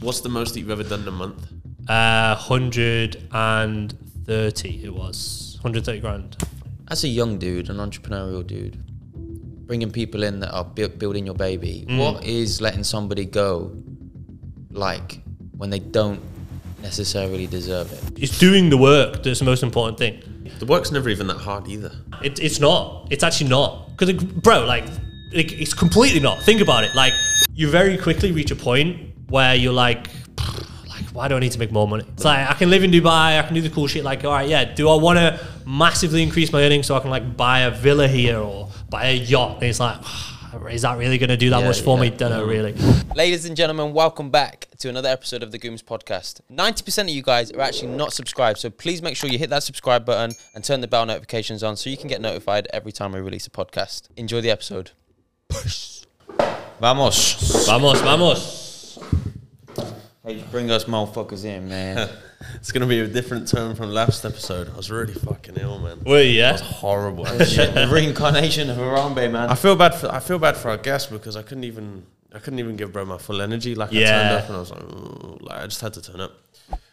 What's the most that you've ever done in a month? Uh, 130 it was. 130 grand. As a young dude, an entrepreneurial dude, bringing people in that are bu- building your baby, Mm. what is letting somebody go like when they don't necessarily deserve it? It's doing the work that's the most important thing. The work's never even that hard either. It, it's not. It's actually not. Because, bro, like, it, it's completely not. Think about it. Like, you very quickly reach a point where you're like, like, why do I need to make more money? It's like, I can live in Dubai, I can do the cool shit. Like, all right, yeah, do I want to massively increase my earnings so I can, like, buy a villa here or buy a yacht? And it's like, is that really going to do that Yeah, much for me? Don't know, really. Ladies and gentlemen, welcome back to another episode of the Gooms podcast. 90% of you guys are actually not subscribed, so please make sure you hit that subscribe button and turn the bell notifications on so you can get notified every time we release a podcast. Enjoy the episode. Vamos. Vamos, vamos. Hey, bring us motherfuckers in, man. It's gonna be a different tone from last episode. I was really fucking ill, man. Well, yeah. That was horrible. the reincarnation of Harambe, man. I feel bad for I feel bad for our guest because I couldn't even I couldn't even give bro my full energy. Like I turned up and I was like, like I just had to turn up.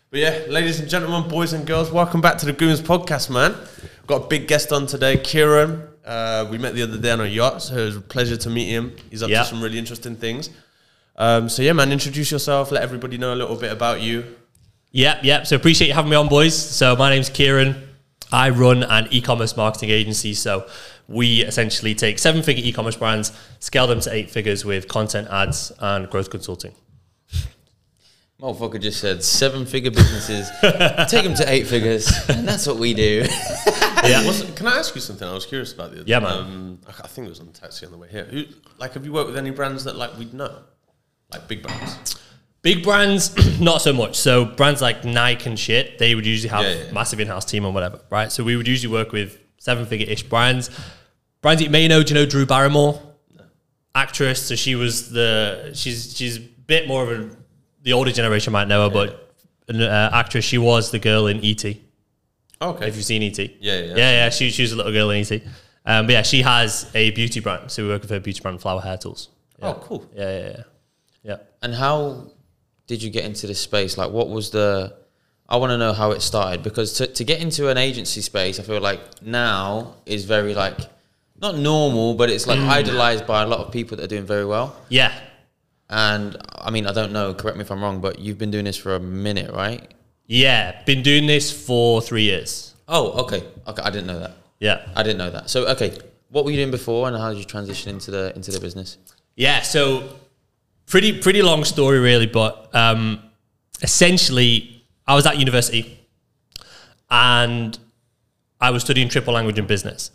But yeah, ladies and gentlemen, boys and girls, welcome back to the Gooms podcast, man. We've got a big guest on today, Ciaran. Uh, we met the other day on a yacht, so it was a pleasure to meet him. He's up Yeah. to some really interesting things. Um, so yeah, man, introduce yourself. Let everybody know a little bit about you. Yep, yep. So appreciate you having me on, boys. So my name's Ciaran. I run an e-commerce marketing agency. So we essentially take seven-figure e-commerce brands, scale them to eight figures with content, ads, and growth consulting. Motherfucker just said seven figure businesses, take them to eight figures, and that's what we do. Yeah. What's, can I ask you something? I was curious about the other Yeah, man. Um, I I think it was on the taxi on the way here. Who, like, have you worked with any brands that like we'd know, like big brands? Big brands, not so much. So brands like Nike and shit, they would usually have Yeah, yeah, yeah. massive in-house team or whatever, right? So we would usually work with seven-figure-ish brands. Brands that you may know, do you know Drew Barrymore? Actress. So she was the she's she's a bit more of a the older generation might know her, but an uh, actress. She was the girl in ET. Okay. If you've seen ET, Yeah, yeah, yeah, yeah. She, she was a little girl in ET. Um, but yeah, she has a beauty brand. So we work with her beauty brand, Flower Hair Tools. Oh, cool. Yeah, yeah, yeah. Yeah. And how did you get into this space? Like, what was the? I want to know how it started because to, to get into an agency space, I feel like now is very like not normal, but it's like mm. idolized by a lot of people that are doing very well. Yeah. And I mean, I don't know. Correct me if I'm wrong, but you've been doing this for a minute, right? Yeah. Been doing this for three years. Oh, okay. Okay, I didn't know that. Yeah. I didn't know that. So, okay, what were you doing before, and how did you transition into the into the business? Yeah. So pretty pretty long story really, but um, essentially I was at university and I was studying triple language and business.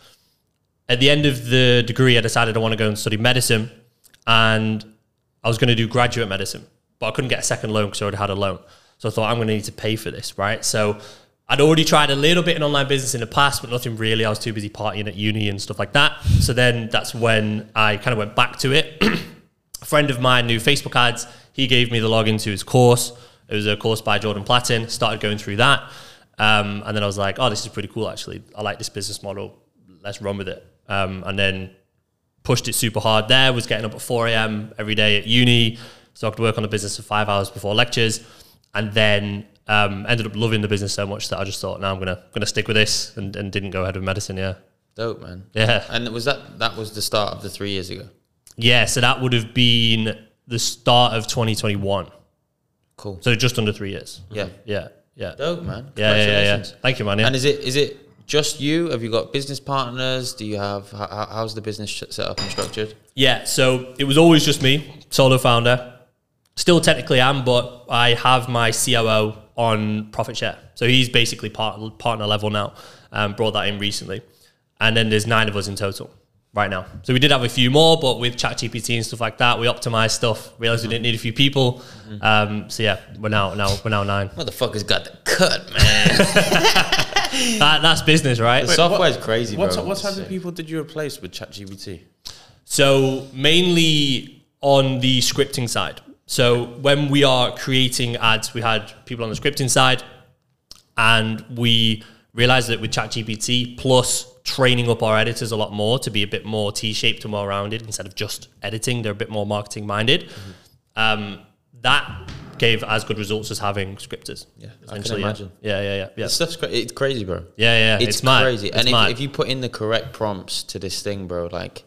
At the end of the degree, I decided I want to go and study medicine, and I was going to do graduate medicine, but I couldn't get a second loan because I already had a loan. So I thought I'm going to need to pay for this, right? So I'd already tried a little bit in online business in the past, but nothing really. I was too busy partying at uni and stuff like that. So then that's when I kind of went back to it. a friend of mine knew Facebook ads. He gave me the login to his course. It was a course by Jordan Platten. Started going through that. Um, and then I was like, oh, this is pretty cool, actually. I like this business model. Let's run with it. Um, and then pushed it super hard there, was getting up at 4 a.m. every day at uni. So I could work on the business for five hours before lectures. And then um, ended up loving the business so much that I just thought, now I'm going to gonna stick with this and, and didn't go ahead with medicine. Yeah. Dope, man. Yeah. And was that that was the start of the three years ago? Yeah. So that would have been the start of 2021. Cool. So just under three years. Yeah. Yeah. Yeah. Dope, man. Yeah, yeah, yeah, yeah. Congratulations. Thank you, man. Yeah. And is it is it just you? Have you got business partners? Do you have how- how's the business set up and structured? yeah, so it was always just me, solo founder. Still technically am, but I have my COO on profit share. So he's basically part, partner level now. Um, brought that in recently. And then there's nine of us in total right now. So we did have a few more, but with ChatGPT and stuff like that, we optimized stuff, realized we didn't need a few people. Um, so yeah, we're now, now, we're now nine. Motherfuckers got the cut, man. That, that's business, right? the software is crazy, What, bro. what type It's of people did you replace with ChatGPT? So mainly on the scripting side. So when we are creating ads, we had people on the scripting side, and we realized that with ChatGPT plus training up our editors a lot more to be a bit more T-shaped and well-rounded instead of just editing, they're a bit more marketing minded. Um, that gave as good results as having scripters. Yeah, I can yeah. imagine. Yeah, yeah, yeah, yeah. This stuff's cra- it's crazy, bro. Yeah, yeah, It's, it's mad. crazy. It's and if, mad. if you put in the correct prompts to this thing, bro, like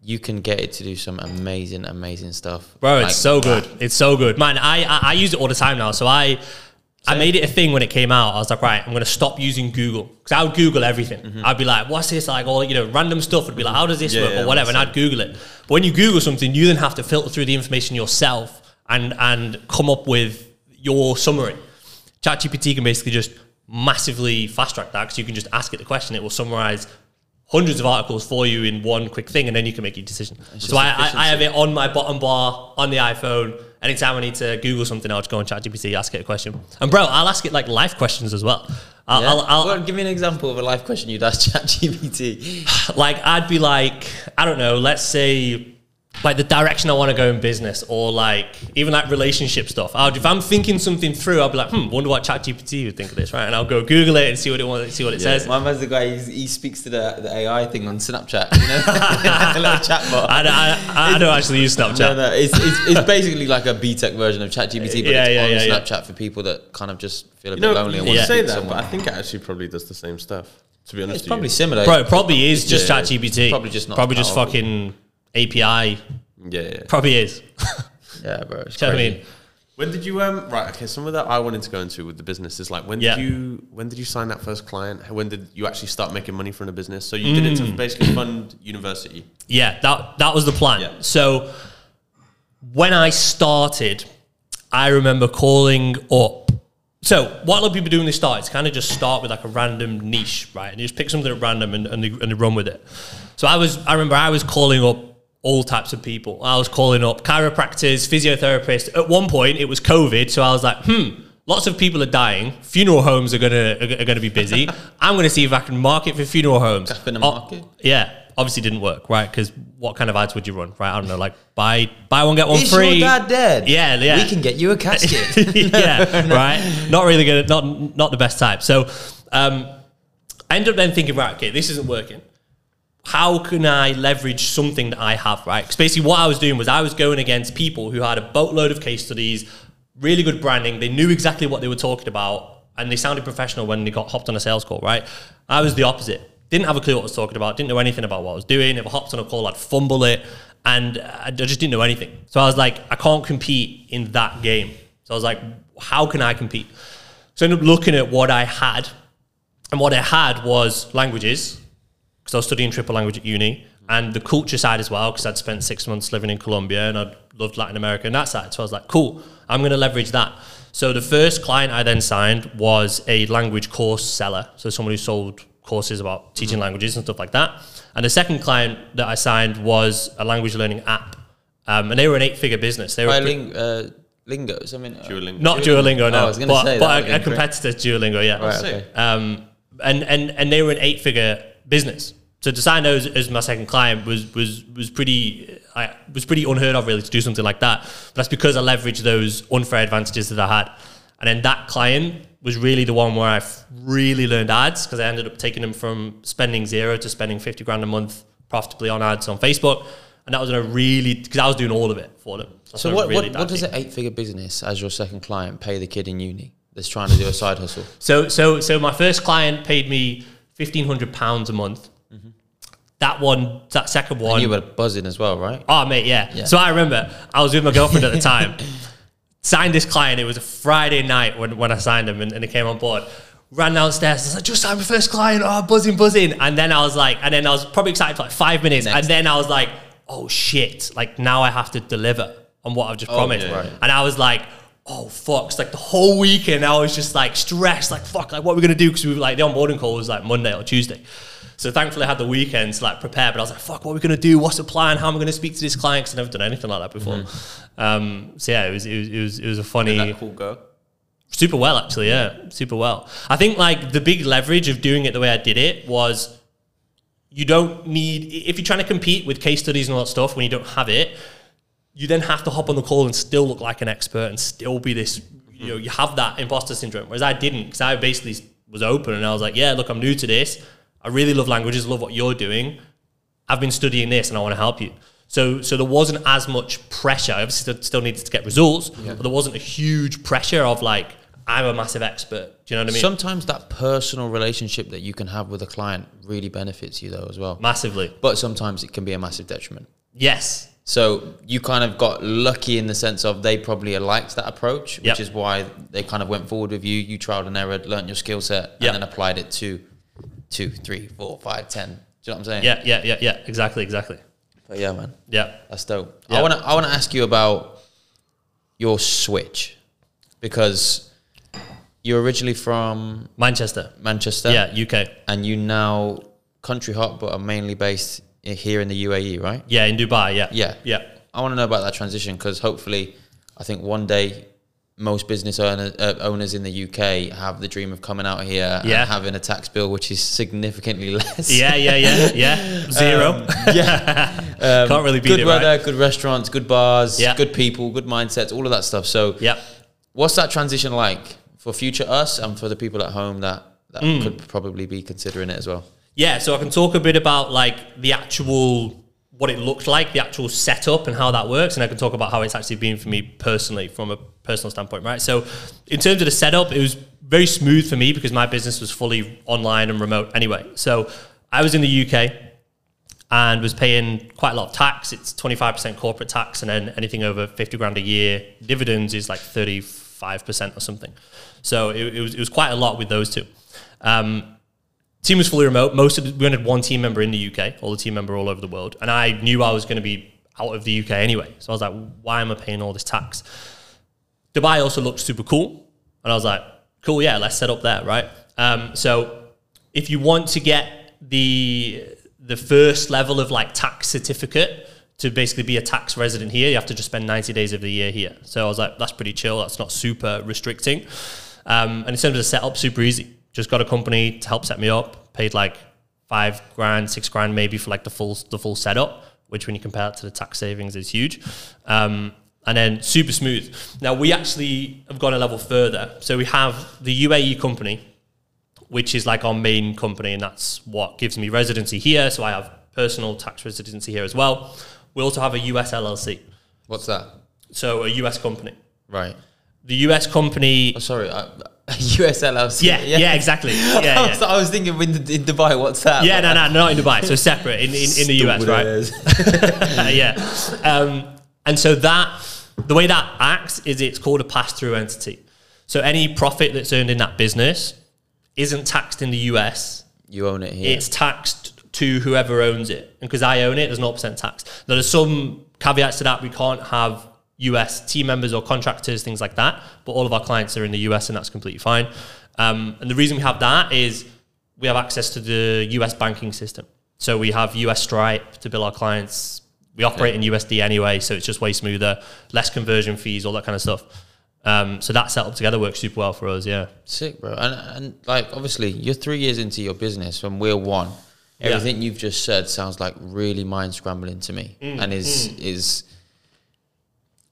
you can get it to do some amazing, amazing stuff. Bro, Like, it's so good. It's so good, man. I, I I use it all the time now. So I I made it a thing when it came out. I was like, right, I'm gonna stop using Google because I would Google everything. Mm-hmm. I'd be like, what's this? Like all you know, random stuff. Would be like, how does this Yeah, work yeah, or whatever, and I'd Google it. But when you Google something, you then have to filter through the information yourself and and come up with your summary. ChatGPT can basically just massively fast track that because you can just ask it the question. It will summarize hundreds of articles for you in one quick thing, and then you can make your decision. So I, I, I have it on my bottom bar on the iPhone. Anytime I need to Google something, I'll just go on ChatGPT, ask it a question. And bro, I'll ask it like life questions as well. I'll, Yeah? I'll, I'll, Well, give me an example of a life question you'd ask ChatGPT. like I'd be like, I don't know, let's say like the direction I want to go in business or like even like relationship stuff. I'll, if I'm thinking something through, I'll be like, hmm, wonder what ChatGPT would think of this, right? And I'll go Google it and see what it wants, see what it says. My man's the guy. He's, he speaks to the, the AI thing on Snapchat. You know, a little chatbot. I, I, I don't actually use Snapchat. No, no, it's, it's, it's basically like a BTEC version of ChatGPT, but Yeah, it's yeah, on yeah, yeah. Snapchat for people that kind of just feel a You bit know, lonely and you want to say that, someone. but I think it actually probably does the same stuff. To be honest, It's probably you. similar. Bro, it probably is just Yeah. ChatGPT. Probably just not Probably just powerful. fucking API. yeah, yeah. Probably is. yeah, bro. It's Do you know what I crazy. mean? When did you um right? Okay, some of that I wanted to go into with the business is like when Yeah. did you when did you sign that first client? When did you actually start making money from the business? So you did it to basically fund university. Yeah, that that was the plan. Yeah. So when I started, I remember calling up. So what a lot of people do when they start is kind of just start with like a random niche, right? And you just pick something at random and, and, they, and they run with it. So I was, I remember I was calling up all types of people. I was calling up chiropractors, physiotherapists. At one point, it was COVID, so I was like, hmm. Lots of people are dying. Funeral homes are gonna are gonna be busy. I'm gonna see if I can market for funeral homes. Gap in the Oh, market. yeah, obviously didn't work, right? Because what kind of ads would you run, right? I don't know, like buy buy one get one Is free. your dad dead? Yeah, yeah. We can get you a casket. yeah, right. Not really good. Not not the best type. So, um, I ended up then thinking, right, okay, this isn't working. How can I leverage something that I have, right? Because basically, what I was doing was I was going against people who had a boatload of case studies, really good branding. They knew exactly what they were talking about, and they sounded professional when they got hopped on a sales call, right? I was the opposite. Didn't have a clue what I was talking about. Didn't know anything about what I was doing. If I hopped on a call, I'd fumble it, and I just didn't know anything. So I was like, I can't compete in that game. So I was like, how can I compete? So I ended up looking at what I had, and what I had was languages, because I was studying triple language at uni, and the culture side as well, because I'd spent six months living in Colombia and I'd loved Latin America and that side. So I was like, cool, I'm going to leverage that. So the first client I then signed was a language course seller, so someone who sold courses about teaching languages and stuff like that. And the second client that I signed was a language learning app, um, and they were an eight-figure business. They were By a- ling, uh, lingos. I mean, uh, Duolingo. not Duolingo, no, Oh, I was gonna but, say that but would've a, a competitor to Duolingo, yeah. Right, okay. Um, and and and they were an eight figure business. So to sign those as my second client was was was pretty I was pretty unheard of really to do something like that. But that's because I leveraged those unfair advantages that I had. And then that client was really the one where I really learned ads because I ended up taking them from spending zero to spending 50 grand a month profitably on ads on Facebook. And that was I really, because I was doing all of it for them. That's So what, really what, what does an eight-figure business as your second client pay the kid in uni that's trying to do a side hustle? So so so my first client paid me fifteen hundred pounds a month. That one, that second one, And you were buzzing as well, right? oh mate, yeah. Yeah. So I remember I was with my girlfriend at the time. signed this client. It was a Friday night when, when I signed him and, and he came on board. Ran downstairs. I was like, just signed my first client. Oh, buzzing, buzzing. And then I was like, and then I was probably excited for like five minutes. Next. And then I was like, oh shit! Like now I have to deliver on what I've just Oh, promised. yeah, yeah. And I was like, oh fuck! It's like the whole weekend I was just like stressed, like fuck, like what are we gonna do? Because we were like the onboarding call was like Monday or Tuesday. So thankfully I had the weekend to like prepare, but I was like, fuck, what are we gonna do? What's the plan? How am I gonna speak to this client? Because I've never done anything like that before. Mm-hmm. Um, so yeah, it was, it was it was it was a funny That cool go. super well actually yeah super well i think like the big leverage of doing it the way i did it was you don't need if you're trying to compete with case studies and all that stuff when you don't have it you then have to hop on the call and still look like an expert and still be this you know you have that imposter syndrome whereas i didn't because i basically was open and i was like yeah look i'm new to this i really love languages love what you're doing i've been studying this and i want to help you So, so there wasn't as much pressure. I obviously still- still needed to get results, but there wasn't a huge pressure of like, I'm a massive expert. Do you know what I mean? Sometimes that personal relationship that you can have with a client really benefits you though as well. Massively. But sometimes it can be a massive detriment. Yes. So you kind of got lucky in the sense of they probably liked that approach, which Yep. is why they kind of went forward with you. You trialed and error, learned your skill set, Yep. and then applied it to two, three, four, five, ten. Do you know what I'm saying? Yeah, yeah, yeah, yeah. Exactly, exactly. But yeah, man, Yeah. that's dope. Yeah. I want to I want to ask you about your switch because you're originally from Manchester. Manchester, Yeah, UK. and you now country hop, but are mainly based here in the UAE, right? Yeah, in Dubai. Yeah. Yeah. Yeah. I want to know about that transition because hopefully, I think one day most business owner, uh, owners in the UK have the dream of coming out here Yeah. and having a tax bill which is significantly less. Yeah, yeah, yeah, yeah. Zero. Um, yeah. Um, Can't really beat good it, weather, right? good restaurants, good bars, Yeah. good people, good mindsets, all of that stuff. So, Yeah. what's that transition like for future us and for the people at home that, that Mm. could probably be considering it as well? Yeah, so I can talk a bit about like the actual what it looked like, the actual setup and how that works, and I can talk about how it's actually been for me personally from a personal standpoint, right? So in terms of the setup, it was very smooth for me because my business was fully online and remote anyway. So I was in the UK and was paying quite a lot of tax. It's 25% corporate tax, and then anything over 50 grand a year dividends is like 35% or something. So it, it was it was quite a lot with those two. Um, team was fully remote. Most of the, we only had one team member in the UK, all the team member all over the world, and I knew I was going to be out of the UK anyway. So I was like, why am I paying all this tax? Dubai also looked super cool, and I was like, cool, yeah, let's set up there, right? Um, so if you want to get the the first level of like tax certificate to basically be a tax resident here, you have to just spend 90 days of the year here. So I was like, that's pretty chill. That's not super restricting. Um, and in terms of the setup, super easy. Just got a company to help set me up. Paid like five grand, six grand maybe for like the full the full setup, which when you compare it to the tax savings is huge. Um, and then super smooth. Now we actually have gone a level further. So we have the UAE company, which is like our main company, and that's what gives me residency here. So I have personal tax residency here as well. We also have a US LLC, What's that? so a US company. Right. The US company, Oh, sorry. Uh, US LLC. yeah, yeah, exactly, yeah, I, was. I was thinking in, in Dubai, what's that? Yeah, no, no, not in Dubai. So separate in, in, in the US, right? right? yeah. Um, and so that the way that acts is it's called a pass-through entity. So any profit that's earned in that business isn't taxed in the US. You own it here. It's taxed to whoever owns it. And because I own it, there's 0% tax. Now, there's some caveats to that. We can't have US team members or contractors, things like that. But all of our clients are in the US, and that's completely fine. Um, and the reason we have that is we have access to the US banking system. So we have US Stripe to bill our clients. We operate in USD anyway, so it's just way smoother, less conversion fees, all that kind of stuff. Um, so that setup together works super well for us. Yeah. Sick, bro. And and like obviously you're three years into your business from we're one. Yeah. Everything you've just said sounds like really mind scrambling to me, and is is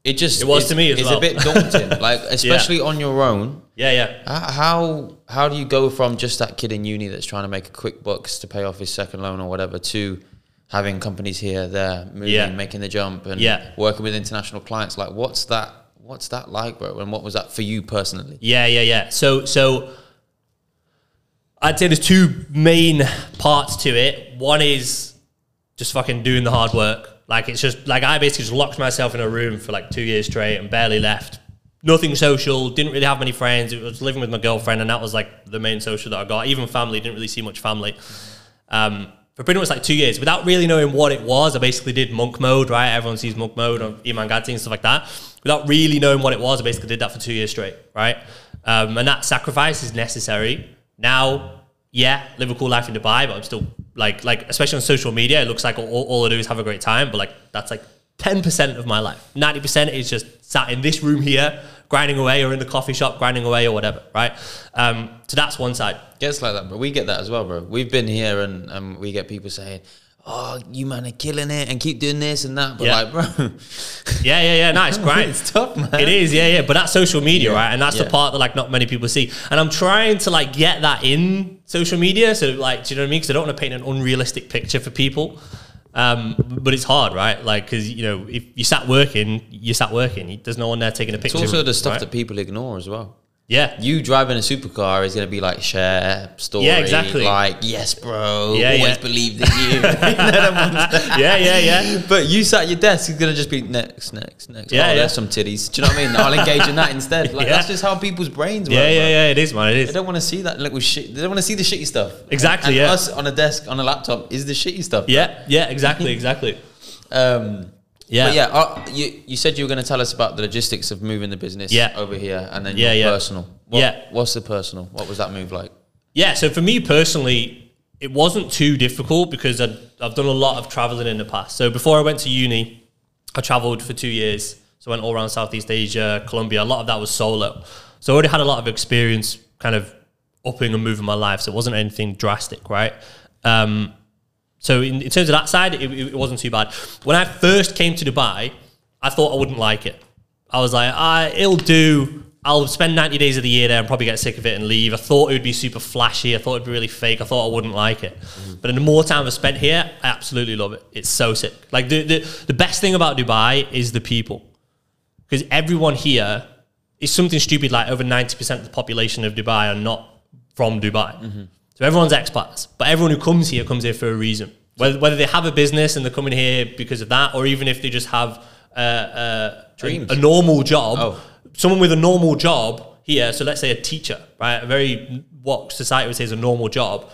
it just It was is- to me as It's well. a bit daunting, like especially on your own. Yeah, yeah. How how do you go from just that kid in uni that's trying to make a quick bucks to pay off his second loan or whatever to having companies here, there, moving, Yeah. making the jump, and Yeah. working with international clients? Like, what's that? What's that like, bro? And what was that for you personally? Yeah, yeah, yeah. So, so I'd say there's two main parts to it. One is just fucking doing the hard work. Like it's just like I basically just locked myself in a room for like two years straight and barely left. Nothing social. Didn't really have many friends. I was living with my girlfriend, and that was like the main social that I got. Even family didn't really see much family. Um, for pretty much like two years, without really knowing what it was, I basically did monk mode. Right, everyone sees monk mode on Iman Gadzhi and stuff like that. Without really knowing what it was, I basically did that for two years straight. Right, um, and that sacrifice is necessary. Now, yeah, live a cool life in Dubai, but I'm still like, like especially on social media, it looks like all, all I do is have a great time, but like that's like ten percent of my life. Ninety percent is just sat in this room here, grinding away, or in the coffee shop grinding away, or whatever. Right. Um, so that's one side. Gets like that, but We get that as well, bro. We've been here and, and we get people saying, "Oh, you man are killing it and keep doing this and that." But Yeah. like, bro, Yeah, yeah, yeah. Nice, grind. it's tough, man. It is, yeah, yeah. But that's social media, Yeah, right? And that's the part that like not many people see. And I'm trying to like get that in social media. So like, do you know what I mean? Because I don't want to paint an unrealistic picture for people. Um, but it's hard, right? Like, because you know, if you sat working, you sat working. There's no one there taking a picture. It's also the stuff right? that people ignore as well. Yeah, You driving a supercar is going to be like share story. Yeah, exactly. Like yes, bro. Yeah, always yeah. believed in you. yeah, yeah, yeah. but you sat at your desk. It's going to just be next, next, next. Yeah, oh, yeah. there's some titties. Do you know what I mean? I'll engage in that instead. Like Yeah. that's just how people's brains work. Yeah, yeah, bro. yeah. It is, man. It They don't want to see that little shit. They don't want to see the shitty stuff. Exactly, And yeah. Us on a desk on a laptop is the shitty stuff. Yeah, yeah. Exactly, exactly. Um, Yeah. But yeah, uh, you, you said you were going to tell us about the logistics of moving the business Yeah. over here and then Yeah, your yeah. personal. What, Yeah. What's the personal? What was that move like? Yeah, so for me personally, it wasn't too difficult because I'd, I've done a lot of traveling in the past. So before I went to uni, I traveled for two years. So I went all around Southeast Asia, Colombia. A lot of that was solo. So I already had a lot of experience kind of upping and moving my life. So it wasn't anything drastic, right? Um, so in, in terms of that side, it, it wasn't too bad. When I first came to Dubai, I thought I wouldn't like it. I was like, ah, it'll do. I'll spend 90 days of the year there and probably get sick of it and leave. I thought it would be super flashy. I thought it'd be really fake. I thought I wouldn't like it. But in the more time I've spent here, I absolutely love it. It's so sick. Like the, the, the best thing about Dubai is the people. Because everyone here is something stupid like over 90% of the population of Dubai are not from Dubai. So everyone's expats. But everyone who comes here comes here for a reason. Whether, whether they have a business and they're coming here because of that, or even if they just have uh, uh. A, a normal job. Oh. Someone with a normal job here, so let's say a teacher, right? A very, what society would say is a normal job.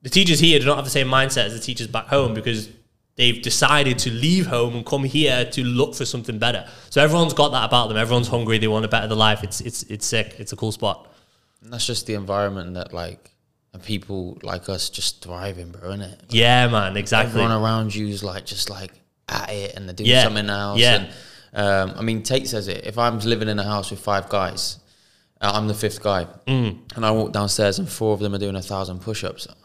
The teachers here do not have the same mindset as the teachers back home because they've decided to leave home and come here to look for something better. So everyone's got that about them. Everyone's hungry. They want to better their life. It's it's it's sick. It's a cool spot. And that's just the environment that like and people like us just thrive in, bro, innit? Yeah, man. Exactly. Everyone around you is like just like at it and they're doing Yeah. something else. Yeah. And um, I mean, Tate says it. If I'm living in a house with five guys, uh, I'm the fifth guy, Mm. and I walk downstairs and four of them are doing a thousand push-ups.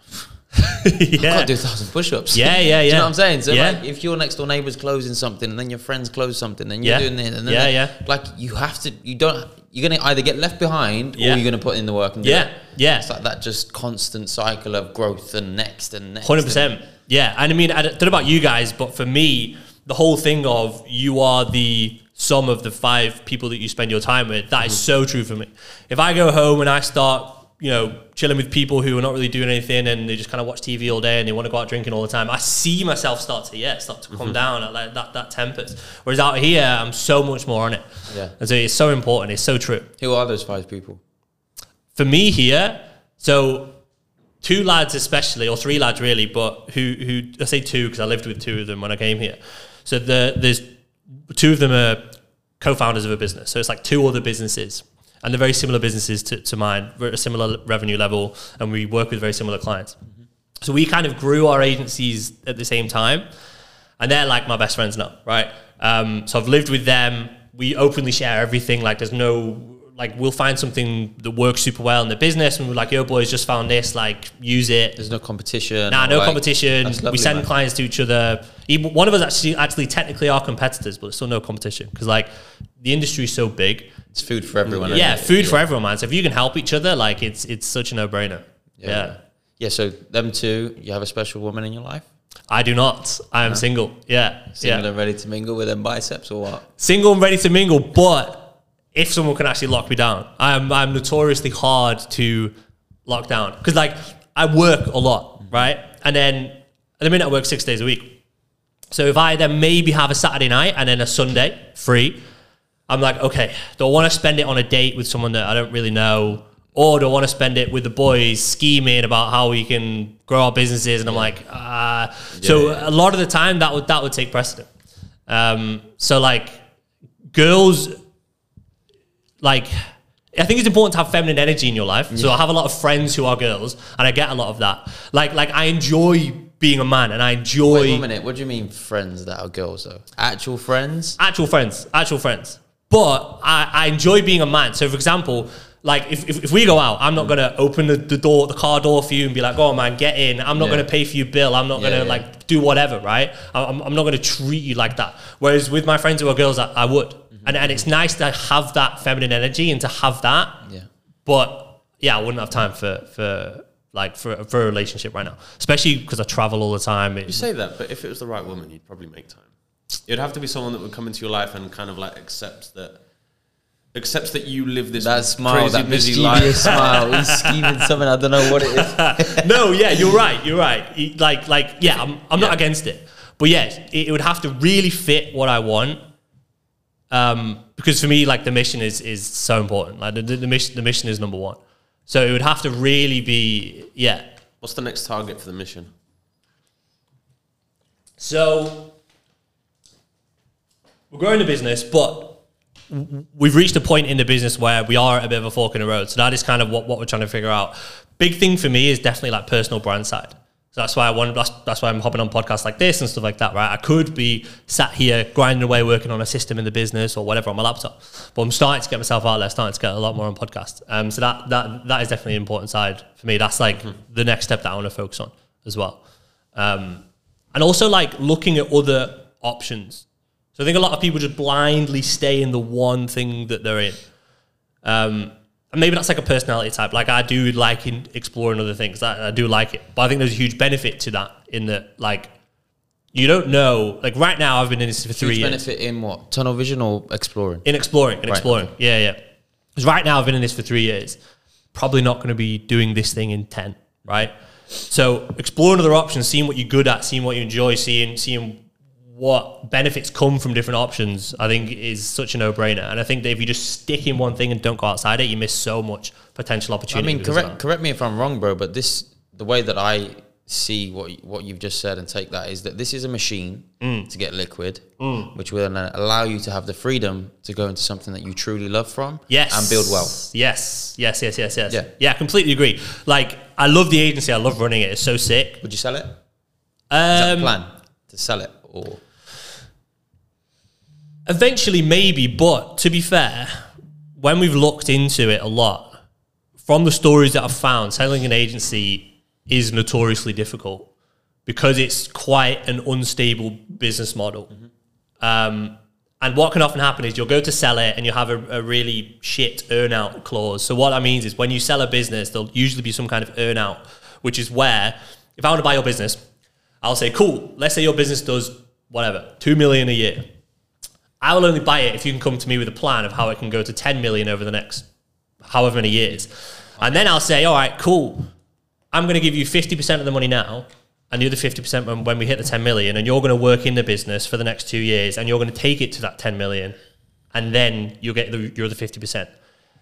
I yeah. can't do a thousand push-ups. Yeah, yeah, Do you yeah. know what I'm saying? So Yeah. like, if your next door neighbor's closing something, and then your friends close something, and you're Yeah. doing this, and then Yeah, yeah. like you have to, you don't, you're gonna either get left behind, Yeah. or you're gonna put in the work and do Yeah, it. yeah. It's like that just constant cycle of growth and next and next. Hundred and- percent. Yeah, and I mean, I don't know about you guys, but for me, the whole thing of you are the sum of the five people that you spend your time with. That is mm-hmm. so true for me. If I go home and I start, you know, chilling with people who are not really doing anything and they just kind of watch TV all day and they want to go out drinking all the time, I see myself start to yeah, start to come mm-hmm. down at like that that tempers. Whereas out here, I'm so much more on it. Yeah. and so it's so important. It's so true Who are those five people? for me here, so two lads especially, or three lads really, but who who I say two because I lived with two of them when I came here. So the there's two of them are co-founders of a business. So it's like two other businesses. And they're very similar businesses to, to mine. We're at a similar revenue level and we work with very similar clients. So we kind of grew our agencies at the same time. And they're like my best friends now, right? Um, so I've lived with them. We openly share everything. Like there's no like we'll find something that works super well in the business, and we're like, "Yo, boys, just found this. Like, use it." There's no competition. Nah, no like- competition. That's we send man. clients to each other. Even, one of us actually, actually, technically are competitors, but there's still no competition because like the industry is so big. It's food for everyone. yeah, food for everyone, man. So if you can help each other, like it's it's such a no brainer. Yeah. Yeah, so them two, you have a special woman in your life? I do not. I am single. Yeah, Single yeah. and ready to mingle with them biceps or what? single and ready to mingle, but if someone can actually lock me down, I'm I'm notoriously hard to lock down because like I work a lot, right? And then at the minute I work six days a week. So if I then maybe have a Saturday night and then a Sunday free, I'm like, okay, do I want to spend it on a date with someone that I don't really know? Or do I want to spend it with the boys scheming about how we can grow our businesses? And I'm like, ah. so a lot of the time that would that would take precedent. Um, so like girls like I think it's important to have feminine energy in your life. So I have a lot of friends who are girls, and I get a lot of that. Like, like I enjoy being a man, and I enjoy Wait one minute, what do you mean friends that are girls though? Actual friends? actual friends, actual friends. But I, I enjoy being a man. So, for example, like if, if, if we go out, I'm not gonna open the, the door, the car door for you, and be like, "Oh man, get in." I'm not Yeah. gonna pay for your bill. I'm not Yeah, gonna yeah. like do whatever, right? I'm, I'm not gonna treat you like that. Whereas with my friends who are girls, I, I would, Mm-hmm. and and it's nice to have that feminine energy and to have that. Yeah. But yeah, I wouldn't have time for for like for for a relationship right now, especially because I travel all the time. You say that, but if it was the right woman, you'd probably make time. It'd have to be someone that would come into your life and kind of like accepts that accepts that you live this That smile, crazy that busy mischievous life. smile. He's scheming something. I don't know what it is. no, yeah, you're right. You're right. Like, like, yeah, I'm, I'm not against it, but yes, it, it would have to really fit what I want. Um, because for me, like the mission is is so important. Like the, the, the mission, the mission is number one. So it would have to really be, yeah. What's the next target for the mission? So we're growing the business, but we've reached a point in the business where we are at a bit of a fork in the road. So that is kind of what, what we're trying to figure out. Big thing for me is definitely like personal brand side. So that's why I want. That's, that's why I'm hopping on podcasts like this and stuff like that, right? I could be sat here grinding away, working on a system in the business or whatever on my laptop, but I'm starting to get myself out there, starting to get a lot more on podcasts. Um, so that that that is definitely an important side for me. That's like the next step that I want to focus on as well. Um, and also like looking at other options. So I think a lot of people just blindly stay in the one thing that they're in. Um, and maybe that's like a personality type. Like I do like in exploring other things. I, I do like it, but I think there's a huge benefit to that. In that, like, you don't know. Like right now, I've been in this for three Huge years benefit in what? Tunnel vision or exploring? in exploring in Right. exploring. Yeah, yeah. Because right now I've been in this for three years. Probably not going to be doing this thing in ten, right? So exploring other options, seeing what you're good at, seeing what you enjoy, seeing seeing what benefits come from different options, I think is such a no brainer. And I think that if you just stick in one thing and don't go outside it, you miss so much potential I opportunity. mean, correct correct me if I'm wrong, bro, but this the way that I see what what you've just said and take that is that this is a machine Mm. to get liquid, which will allow you to have the freedom to go into something that you truly love from, Yes. and build wealth. Yes, yes, yes, yes, yes. Yeah. yeah, completely agree. Like, I love the agency. I love running it. It's so sick. Would you sell it? Um, the plan to sell it or? Eventually, maybe, but to be fair, when we've looked into it a lot, from the stories that I've found, selling an agency is notoriously difficult because it's quite an unstable business model. Um, and what can often happen is you'll go to sell it and you'll have a, a really shit earnout clause. So what that means is when you sell a business, there'll usually be some kind of earnout, which is where if I want to buy your business, I'll say, cool, let's say your business does whatever, two million a year. I will only buy it if you can come to me with a plan of how it can go to 10 million over the next however many years. And then I'll say, all right, cool. I'm going to give you 50% of the money now and the other 50% when, when we hit the 10 million. And you're going to work in the business for the next two years and you're going to take it to that 10 million. And then you'll get the, your other 50%.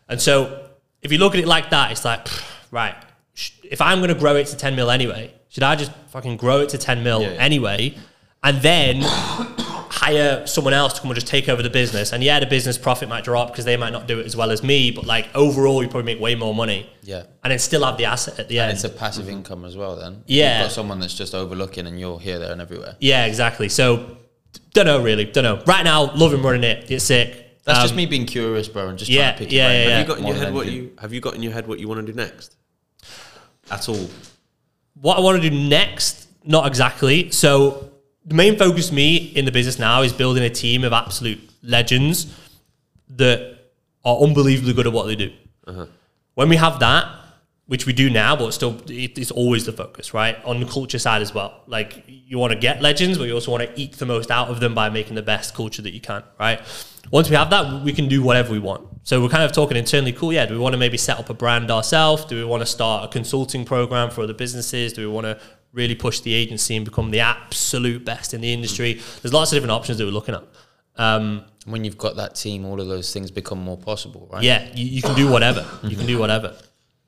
And so if you look at it like that, it's like, right, sh- if I'm going to grow it to 10 mil anyway, should I just fucking grow it to 10 mil Yeah, yeah. anyway? And then hire someone else to come and just take over the business. And yeah, the business profit might drop because they might not do it as well as me, but like overall, you probably make way more money. Yeah. And then still have the asset at the And end. it's a passive income as well. Then Yeah. you've got someone that's just overlooking, and you're here, there, and everywhere. yeah, exactly. So don't know really, don't know. Right now, loving running it. It's sick. That's just Um, me being curious, bro, and just yeah, trying to pick your yeah, yeah, Have you got in your head what you have you got in your head what you want to do next? At all? What I want to do next, not exactly. So the main focus for me in the business now is building a team of absolute legends that are unbelievably good at what they do. Uh-huh. When we have that, which we do now, but still, it, it's always the focus, right? On the culture side as well. Like you want to get legends, but you also want to eke the most out of them by making the best culture that you can, right? Once we have that, we can do whatever we want. So we're kind of talking internally. Cool, yeah. Do we want to maybe set up a brand ourselves? Do we want to start a consulting program for other businesses? Do we want to really push the agency and become the absolute best in the industry? There's lots of different options that we're looking at. Um, When you've got that team, all of those things become more possible, right? yeah, you, you can do whatever. You can do whatever.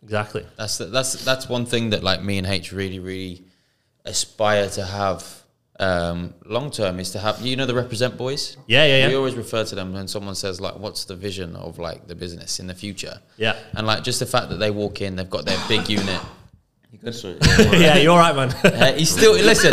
Exactly. That's the, that's that's one thing that like me and H really really aspire to have um, long term is to have you know the represent boys. Yeah, yeah, We always refer to them when someone says like, "What's the vision of like the business in the future?" Yeah. and like just the fact that they walk in, they've got their big unit. That's right. yeah, you're right, man. Uh, he's still listen.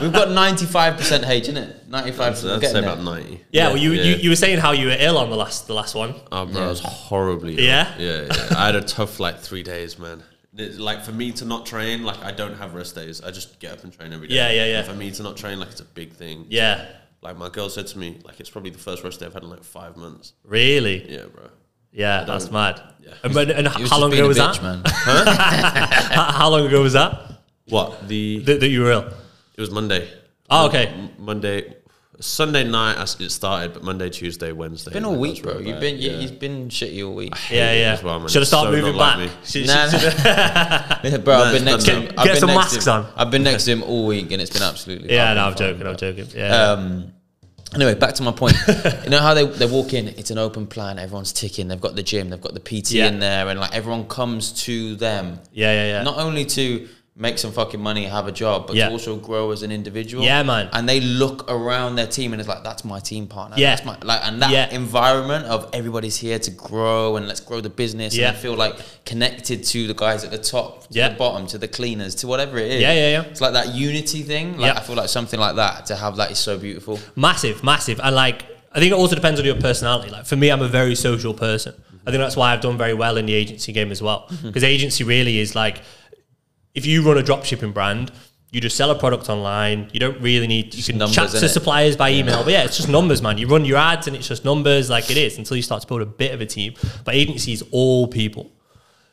We've got ninety five percent H, isn't it? Ninety five I'd percent. say about ninety. Yeah, well, you, Yeah. you you were saying how you were ill on the last the last one. Oh, bro, I was horribly. ill. Yeah? yeah, yeah. I had a tough like three days, man. It- Like for me to not train, like I don't have rest days. I just get up and train every day. Yeah, yeah, yeah. And for me to not train, like it's a big thing. Yeah, Like my girl said to me, like it's probably the first rest day I've had in like five months. really. Yeah, bro. Yeah, that's mad. And, when, and He was how just long being ago a was bitch, that? man. How, how long ago was that? What the? that? That you were ill? It was Monday. Oh, okay. M- Monday, Sunday night as it started, but Monday, Tuesday, Wednesday. Been all like, week, that's bro. really You've bad. been Yeah. he's been shitty all week. Yeah, it yeah. as well, man. Should have started So moving not like back. me. Should- Nah, should- Yeah, bro, I've been it's next to him. now. I've Get been some next to masks him- on. I've been next to him all week, and it's been absolutely. yeah, fucking no, I'm fine, joking. I'm joking. Yeah. Um, anyway, back to my point. you know how they, they walk in, it's an open plan, everyone's ticking, they've got the gym, they've got the PT Yeah. in there, and like everyone comes to them. yeah, yeah, yeah. Not only to make some fucking money, have a job, but Yeah. to also grow as an individual. Yeah, man. And they look around their team and it's like, that's my team partner. Yeah. That's my, like, and that Yeah. environment of everybody's here to grow and let's grow the business Yeah. and I feel like connected to the guys at the top, to Yeah. the bottom, to the cleaners, to whatever it is. Yeah, yeah, yeah. It's like that unity thing. Like Yeah. I feel like something like that to have that is so beautiful. massive, massive, and like I think it also depends on your personality. Like for me, I'm a very social person. I think that's why I've done very well in the agency game as well. Mm-hmm. Because agency really is like, if you run a drop shipping brand, you just sell a product online. You don't really need. You can numbers, chat to suppliers by email, but yeah, it's just numbers, man. You run your ads and it's just numbers, like it is, until you start to build a bit of a team. But agency is all people.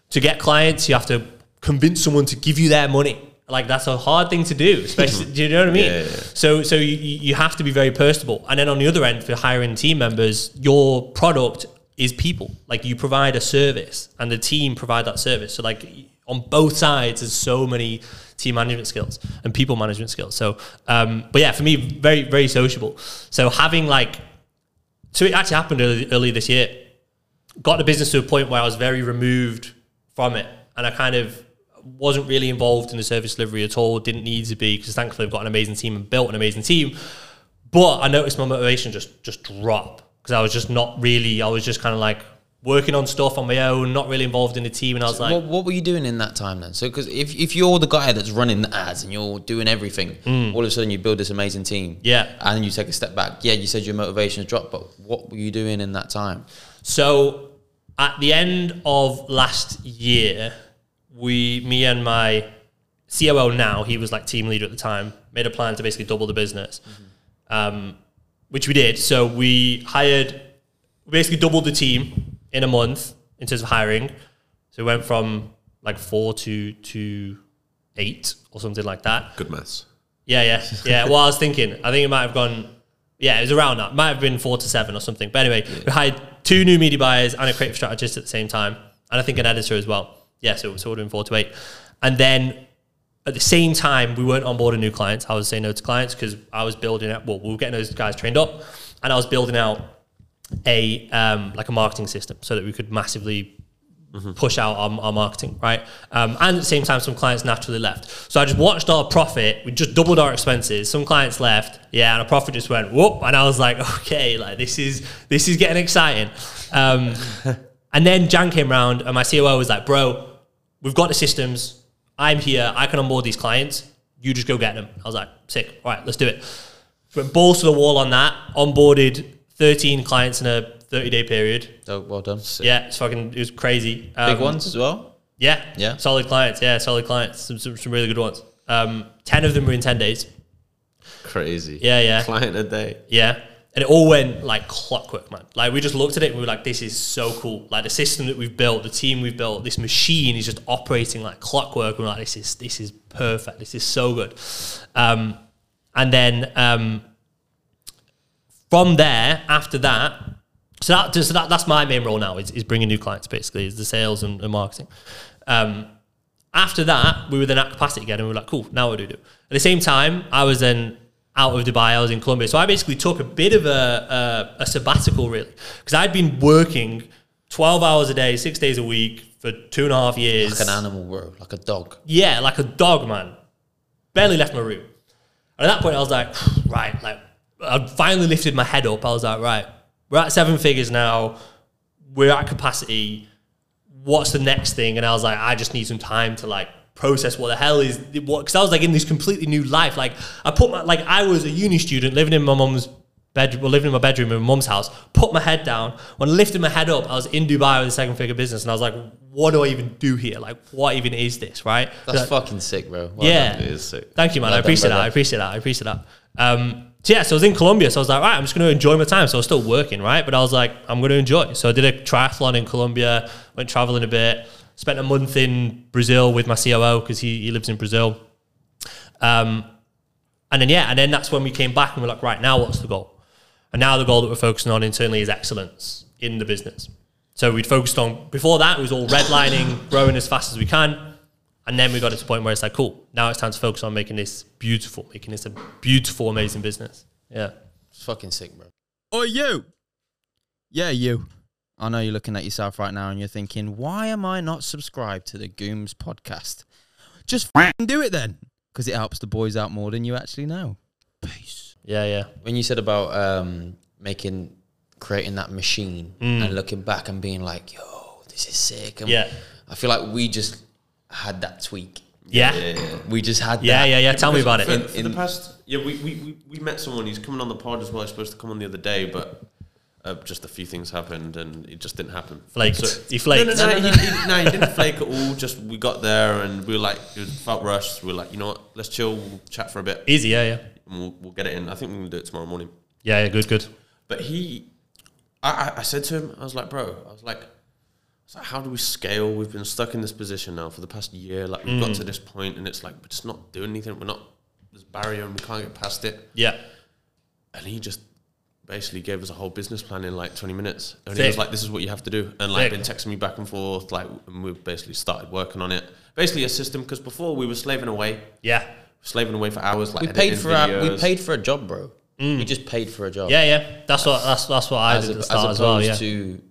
To get clients, you have to convince someone to give you their money. Like that's a hard thing to do, especially. do you know what I mean? Yeah, yeah. So, so you, you have to be very personable. And then on the other end, for hiring team members, your product is people. Like you provide a service, and the team provide that service. So, like on both sides, there's so many team management skills and people management skills. So, um, but yeah, for me, very very sociable. So having like, so it actually happened early, early this year. Got the business to a point where I was very removed from it, and I kind of wasn't really involved in the service delivery at all. Didn't need to be because thankfully I've got an amazing team and built an amazing team. But I noticed my motivation just just drop because I was just not really. I was just kind of like working on stuff on my own, not really involved in the team, and I was like, what, what were you doing in that time then? So, because if, if you're the guy that's running the ads and you're doing everything, all of a sudden you build this amazing team. Mm. Yeah. And then you take a step back. Yeah, you said your motivation has dropped, but what were you doing in that time? So at the end of last year, we, me and my COO now, he was like team leader at the time, made a plan to basically double the business, um, which we did. So we hired, we basically doubled the team in a month in terms of hiring. So we went from like four to to eight or something like that. Good maths. Yeah, yeah, yeah. well, I was thinking, I think it might have gone. Yeah, it was around that. Might have been four to seven or something. But anyway, we hired two new media buyers and a creative strategist at the same time, and I think an editor as well. Yeah, so so it would have been four to eight, and then at the same time we weren't onboarding new clients. I was saying no to clients because I was building out. Well, we were getting those guys trained up, and I was building out a um, like a marketing system so that we could massively push out our, our marketing, right? Um, and at the same time, some clients naturally left. So I just watched our profit. We just doubled our expenses. Some clients left, yeah, and our profit just went whoop. And I was like, okay, like this is this is getting exciting. Um, and then Jan came round, and my COO was like, bro, we've got the systems. I'm here. I can onboard these clients. You just go get them. I was like, sick. All right, let's do it. Went balls to the wall on that. Onboarded 13 clients in a 30 day period. Oh, well done. Yeah, it's fucking, it was crazy. Big Um, ones as well. Yeah. Yeah. Solid clients. Yeah, solid clients. Some, some, some really good ones. Um, 10 of them were in 10 days. Crazy. Yeah, yeah. Client a day. Yeah. And it all went like clockwork, man. Like we just looked at it and we were like, this is so cool. Like the system that we've built, the team we've built, this machine is just operating like clockwork. And we're like, this is this is perfect. This is so good. Um, and then um, from there, after that, so that, so that that's my main role now is, is bringing new clients basically, is the sales and, and marketing. Um, after that, we were then at capacity again, and we were like, cool, now what do we do? At the same time, I was then out of Dubai, I was in Colombia. So I basically took a bit of a, a, a sabbatical, really, because I'd been working 12 hours a day, six days a week for two and a half years. Like an animal, bro. Like a dog. Yeah, like a dog, man. Barely left my room. And at that point, I was like, right, like, I finally lifted my head up. I was like, right, we're at seven figures now. We're at capacity. What's the next thing? And I was like, I just need some time to like process what the hell is what because I was like in this completely new life. Like I put my like I was a uni student living in my mum's bedroom, well, living in my bedroom in my mom's house. Put my head down. When I lifted my head up, I was in Dubai with a second figure business, and I was like, what do I even do here? Like, what even is this? Right? That's Like- fucking sick, bro. Well yeah. done. It is sick. Thank you, man. Well I done, appreciate that. I appreciate that. I appreciate that. Um, so yeah, so I was in Colombia, so I was like, right, I'm just going to enjoy my time. So I was still working, right? But I was like, I'm going to enjoy. So I did a triathlon in Colombia, went traveling a bit, spent a month in Brazil with my COO because he, he lives in Brazil. Um, and then yeah, and then that's when we came back and we're like, right now, what's the goal? And now the goal that we're focusing on internally is excellence in the business. So we'd focused on before that it was all redlining, growing as fast as we can, and then we got to the point where it's like, cool, now it's time to focus on making this beautiful, making this a beautiful, amazing business. Yeah. It's fucking sick, bro. Or you. Yeah, you. I know you're looking at yourself right now and you're thinking, why am I not subscribed to the Gooms podcast? Just f***ing do it then. Because it helps the boys out more than you actually know. Peace. Yeah, yeah. When you said about um, making, creating that machine and looking back and being like, yo, this is sick. And Yeah. I feel like we just had that tweak. Yeah. Yeah, yeah. We just had Yeah, that. yeah, yeah. Tell me about For, it. for the past, yeah, we, we, we, we met someone. He's coming on the pod as well. He's supposed to come on the other day, but uh, just a few things happened and it just didn't happen. Flaked. He flaked. No, no, no, he, he, no, he didn't flake at all. Just we got there and we were like, it felt rushed. We were like, you know what? Let's chill. We'll chat for a bit. Easy, yeah, yeah. And we'll, we'll get it in. I think we can do it tomorrow morning. Yeah, yeah, good, good. But he, I, I, I said to him, I was like, bro, I was like, I was like, how do we scale? We've been stuck in this position now for the past year. Like we've got to mm. this point, and it's like we're just not doing anything. We're not. There's a barrier, and we can't get past it. Yeah. And he just basically gave us a whole business plan in like 20 minutes. And he was like, this is what you have to do. And like Sick. been texting me back and forth. Like, and we've basically started working on it. Basically a system, because before we were slaving away, Yeah. slaving away for hours. Like We paid editing for our, we paid for a job, bro. We mm. just paid for a job. Yeah, yeah. That's what that's that's what I as, did at the start as as well. Yeah. to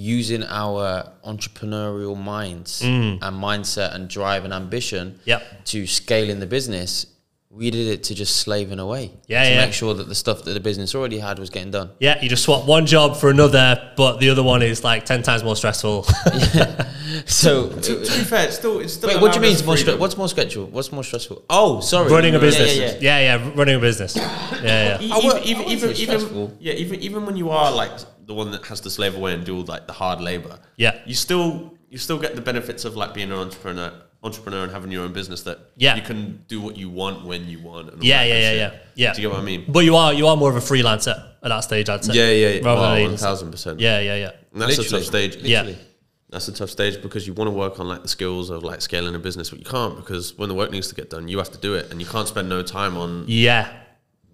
using our entrepreneurial minds Mm. and mindset and drive and ambition Yep. to scale in the business. We did it to just slaving away. Yeah, to yeah. make sure that the stuff that the business already had was getting done. Yeah, you just swap one job for another, but the other one is like ten times more stressful. So, To be uh, fair, it's still, it's still wait, what do you mean? more stre- what's more stressful? What's more stressful? Oh, sorry, running a business. Yeah, Yeah, yeah. yeah, running a business. Yeah, yeah. I even, I even, even, even, yeah, even, even when you are like the one that has to slave away and do all like the hard labor, Yeah. you still you still get the benefits of like being an entrepreneur, entrepreneur and having your own business that Yeah. you can do what you want when you want. And Yeah, yeah, yeah, yeah, yeah. Do you get what I mean? But you are you are more of a freelancer at that stage, I'd say. Yeah, yeah, yeah. Rather than Oh, an thousand percent. Yeah, yeah, yeah. And that's a tough stage. Yeah. That's a tough stage because you want to work on like the skills of like scaling a business, but you can't because when the work needs to get done, you have to do it, and you can't spend no time on Yeah.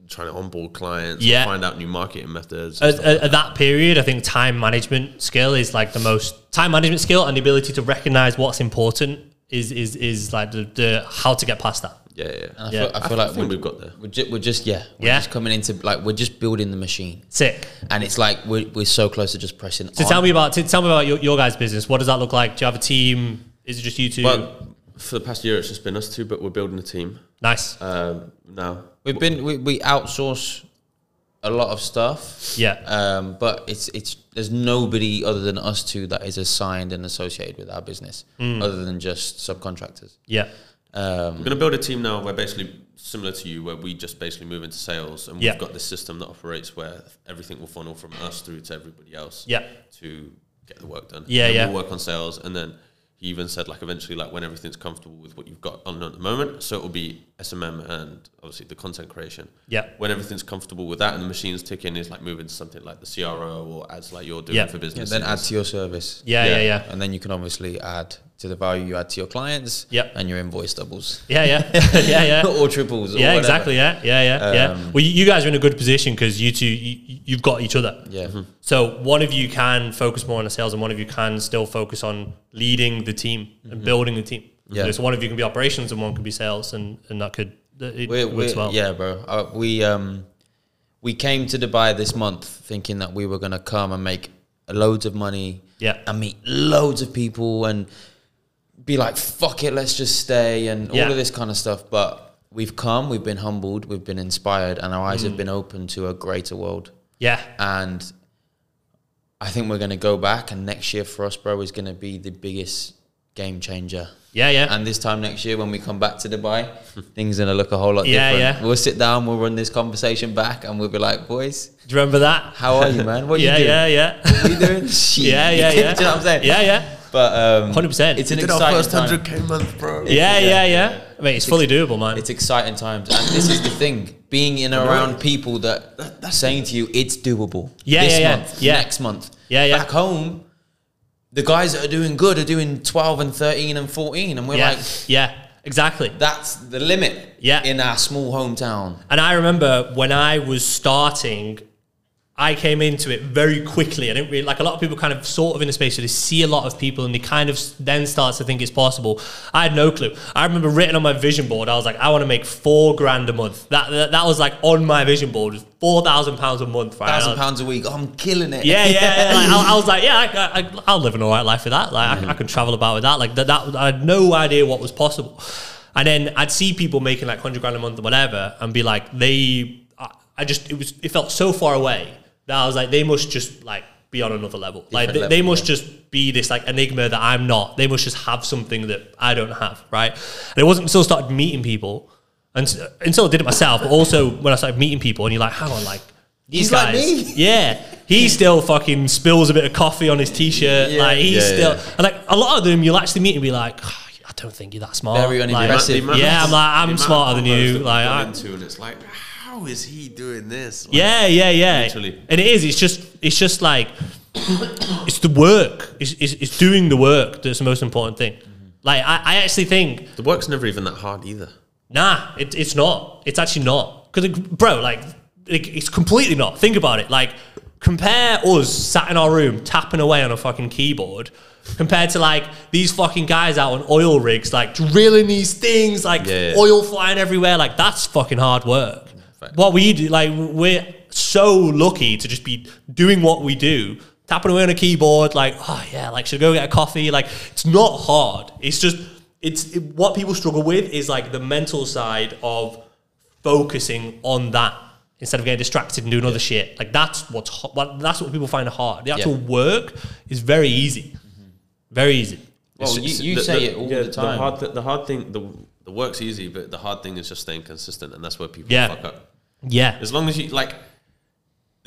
trying to onboard clients, Yeah. find out new marketing methods. At, stuff at, like at that period, I think time management skill is like the most time management skill and the ability to recognize what's important is is is like the, the how to get past that. that. yeah, yeah. And I Yeah. feel, I feel like think we're, we've got there. We're, ju- we're just yeah, we're Yeah. just coming into like we're just building the machine, Sick. and it's like we're, we're so close to just pressing. So on. tell me about t- tell me about your, your guys' business. What does that look like? Do you have a team? Is it just you two? But for the past year, it's just been us two, but we're building a team nice. um, now. We've been we, we outsource a lot of stuff. Yeah. Um, but it's it's there's nobody other than us two that is assigned and associated with our business, Mm. other than just subcontractors. yeah. Um, We're going to build a team now where basically similar to you, where we just basically move into sales, and Yeah. we've got this system that operates where everything will funnel from us through to everybody else. Yeah. To get the work done. Yeah, And yeah. We'll work on sales, and then he even said like eventually like when everything's comfortable with what you've got on at the moment, so it will be SMM and obviously the content creation. Yeah. When everything's comfortable with that and the machine's ticking, is like moving to something like the CRO or ads like you're doing Yeah. for yeah, business. then add to your service. Yeah, yeah, Yeah. yeah. And then you can obviously add to the value you add to your clients. Yep. And your invoice doubles. Yeah, yeah, yeah, yeah. or triples. Or yeah, whatever. exactly. Yeah, yeah, yeah, yeah. Um, Well, you, guys are in a good position because you two, you, you've got each other. Yeah. So one of you can focus more on the sales, and one of you can still focus on leading the team and building the team. Yeah. So one of you can be operations, and one can be sales, and and that could it We're, works we're, well. Yeah, bro. Uh, we um we came to Dubai this month thinking that we were gonna come and make loads of money. Yeah. And meet loads of people and be like, fuck it, let's just stay and Yeah. all of this kind of stuff. But we've come, we've been humbled, we've been inspired, and our eyes Mm. have been open to a greater world. Yeah. And I think we're gonna go back, and next year for us, bro, is gonna be the biggest game changer. Yeah, yeah. And this time next year, when we come back to Dubai, things are gonna look a whole lot Yeah, different. yeah. We'll sit down, we'll run this conversation back, and we'll be like, "Boys, Do you remember that? how are you, man? What are yeah, you doing? yeah, yeah. What are you doing? Yeah, yeah, yeah. Do you know what I'm saying? Yeah, yeah. But um, 100%. It's an did our exciting first time. hundred k month, bro. Yeah, yeah, yeah. I mean, it's fully doable, man. It's exciting times, and this is the thing: being in and around people that are saying to you, "It's doable." Yeah, this yeah, yeah. month, Yeah. next month. Yeah, yeah. Back home, the guys that are doing good are doing twelve and thirteen and fourteen, and we're yeah, like, yeah, exactly. "That's the limit." Yeah. in our small hometown. And I remember when I was starting, I came into it very quickly. I didn't really like a lot of people kind of sort of in the space, so they see a lot of people and they kind of then start to think it's possible. I had no clue. I remember written on my vision board, I was like, I want to make four grand a month. That that, that was like on my vision board, four thousand pounds a month. Right? Thousand pounds a week. Oh, I'm killing it. Yeah, yeah. yeah. Like, I, I was like, yeah, I, I, I'll live an alright life with that. Like, I, I mm-hmm. can travel about with that. Like, that, that, I had no idea what was possible. And then I'd see people making like hundred grand a month or whatever, and be like, they, I, I just, it was, it felt so far away that I was like, they must just like be on another level. like, they, level, they must yeah. just be this like enigma that I'm not. They must just have something that I don't have, right? And it wasn't until I started meeting people, and until I did it myself, but also when I started meeting people, and you're like, hang on, like. These He's like guys, me. yeah, he still fucking spills a bit of coffee on his t-shirt. Yeah. like he's Yeah, still, yeah. and like a lot of them, you'll actually meet and be like, "Oh, I don't think you're that smart. Very Like, unimpressive. The yeah, I'm like, I'm smarter than you. that we've Like, gone I- into, and it's like, how is he doing this? Like, yeah, yeah, yeah. Literally. And it is. It's just, it's just like, it's the work. It's, it's, it's doing the work that's the most important thing. Like, I, I actually think the work's never even that hard either. Nah, it, it's not. It's actually not. Because, bro, like, it, it's completely not. Think about it. Like, compare us sat in our room tapping away on a fucking keyboard compared to, like, these fucking guys out on oil rigs, like, drilling these things, like, Yeah, yeah. oil flying everywhere. Like, that's fucking hard work. What we do, like, we're so lucky to just be doing what we do. Tapping away on a keyboard, like, oh yeah, like, should I go get a coffee? Like, it's not hard. It's just, it's it, what people struggle with is like the mental side of focusing on that instead of getting distracted and doing other shit. Like that's what's ho- what that's what people find hard. The actual work is very easy, very easy. Well, It's- you, you the- say the- it all yeah, the time. hard, th- the hard thing, the, the work's easy, but the hard thing is just staying consistent, and that's where people Yeah. fuck up. Yeah, As long as you like,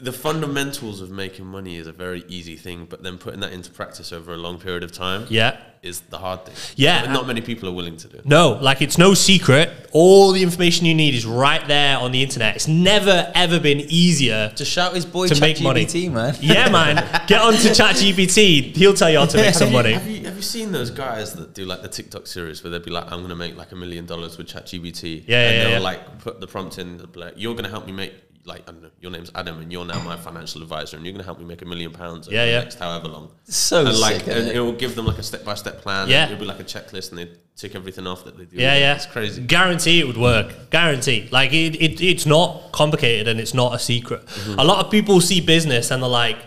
the fundamentals of making money is a very easy thing, but then putting that into practice over a long period of time, yeah. is the hard thing. Yeah. But not many people are willing to do. it. No, like it's no secret. All the information you need is right there on the internet. It's never ever been easier to shout his boy to make money. Man. Yeah, man. Get on to ChatGPT. He'll tell you how to make some Have you- money. Have you, have you seen those guys that do like the TikTok series where they'd be like, I'm going to make like a million dollars with ChatGPT? Yeah, And yeah, they'll yeah. like put the prompt in, they'll like, you're going to help me make, like, I don't know, your name's Adam and you're now my financial advisor and you're going to help me make a million pounds Yeah, the yeah. next however long. So and like, sick, and it? it will give them like a step by step plan. Yeah. It'll be like a checklist and they tick everything off that they do. Yeah, yeah. It's crazy. Guarantee it would work. Guarantee. Like it, it it's not complicated and it's not a secret. Mm-hmm. A lot of people see business and they're like,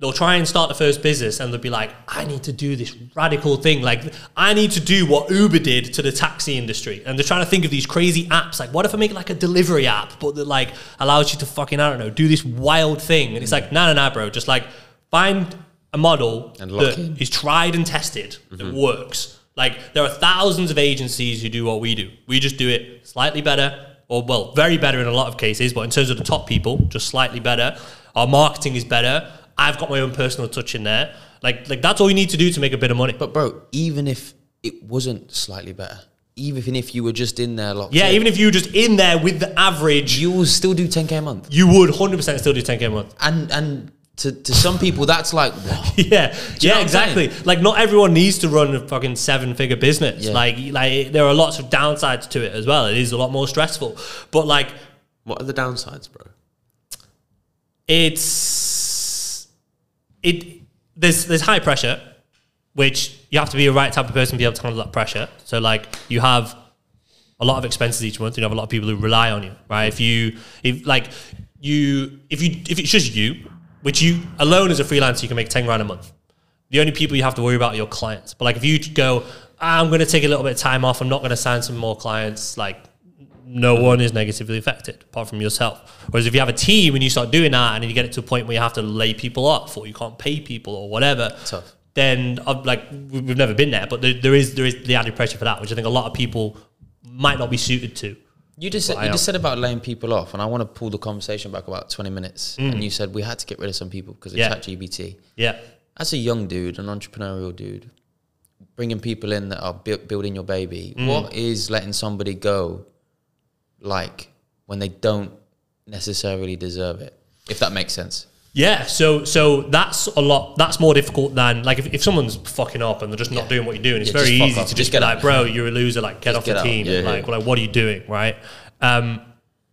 they'll try and start the first business and they'll be like, I need to do this radical thing. Like I need to do what Uber did to the taxi industry. And they're trying to think of these crazy apps. Like, what if I make like a delivery app, but that like allows you to fucking, I don't know, do this wild thing. And it's like, no, no, no, bro. Just like find a model And that in. is tried and tested that mm-hmm. works. Like there are thousands of agencies who do what we do. We just do it slightly better, or well, very better in a lot of cases. But in terms of the top people, just slightly better. Our marketing is better. I've got my own personal touch in there. Like like that's all you need to do to make a bit of money. But bro, even if it wasn't slightly better, even if you were just in there locked yeah, in, even if you were just in there with the average, you, will still do 10k a month. You would 100% still do 10k a month. And and to, to some people that's like yeah, yeah, exactly. Like not everyone needs to run a fucking seven figure business. Yeah. Like like there are lots of downsides to it as well. It is a lot more stressful. But like What are the downsides, bro? it's it there's there's high pressure, which you have to be a right type of person to be able to handle that pressure. So like you have a lot of expenses each month. You have a lot of people who rely on you, right? If you if like you if you if it's just you, which you alone as a freelancer you can make ten grand a month. The only people you have to worry about are your clients. But like if you go, "Ah, I'm going to take a little bit of time off. I'm not going to sign some more clients. Like no one is negatively affected apart from yourself. Whereas if you have a team and you start doing that and you get it to a point where you have to lay people off or you can't pay people or whatever, Tough. then uh, like we- we've never been there, but there, there is there is the added pressure for that, which I think a lot of people might not be suited to. You just I you just said about laying people off, and I want to pull the conversation back about 20 minutes. And you said we had to get rid of some people because of Mm. Yeah. ChatGPT. Yeah, As a young dude, an entrepreneurial dude, bringing people in that are bu- building your baby. Mm. What is letting somebody go like when they don't necessarily deserve it? If that makes sense. Yeah, so so that's a lot. That's more difficult than like if, if someone's fucking up and they're just not Yeah. doing what you're doing. It's Yeah, very easy off. to Just just, get be like, bro, you're a loser. Like, get Just off get the out. team. Yeah, like, like, what are you doing, right? Um,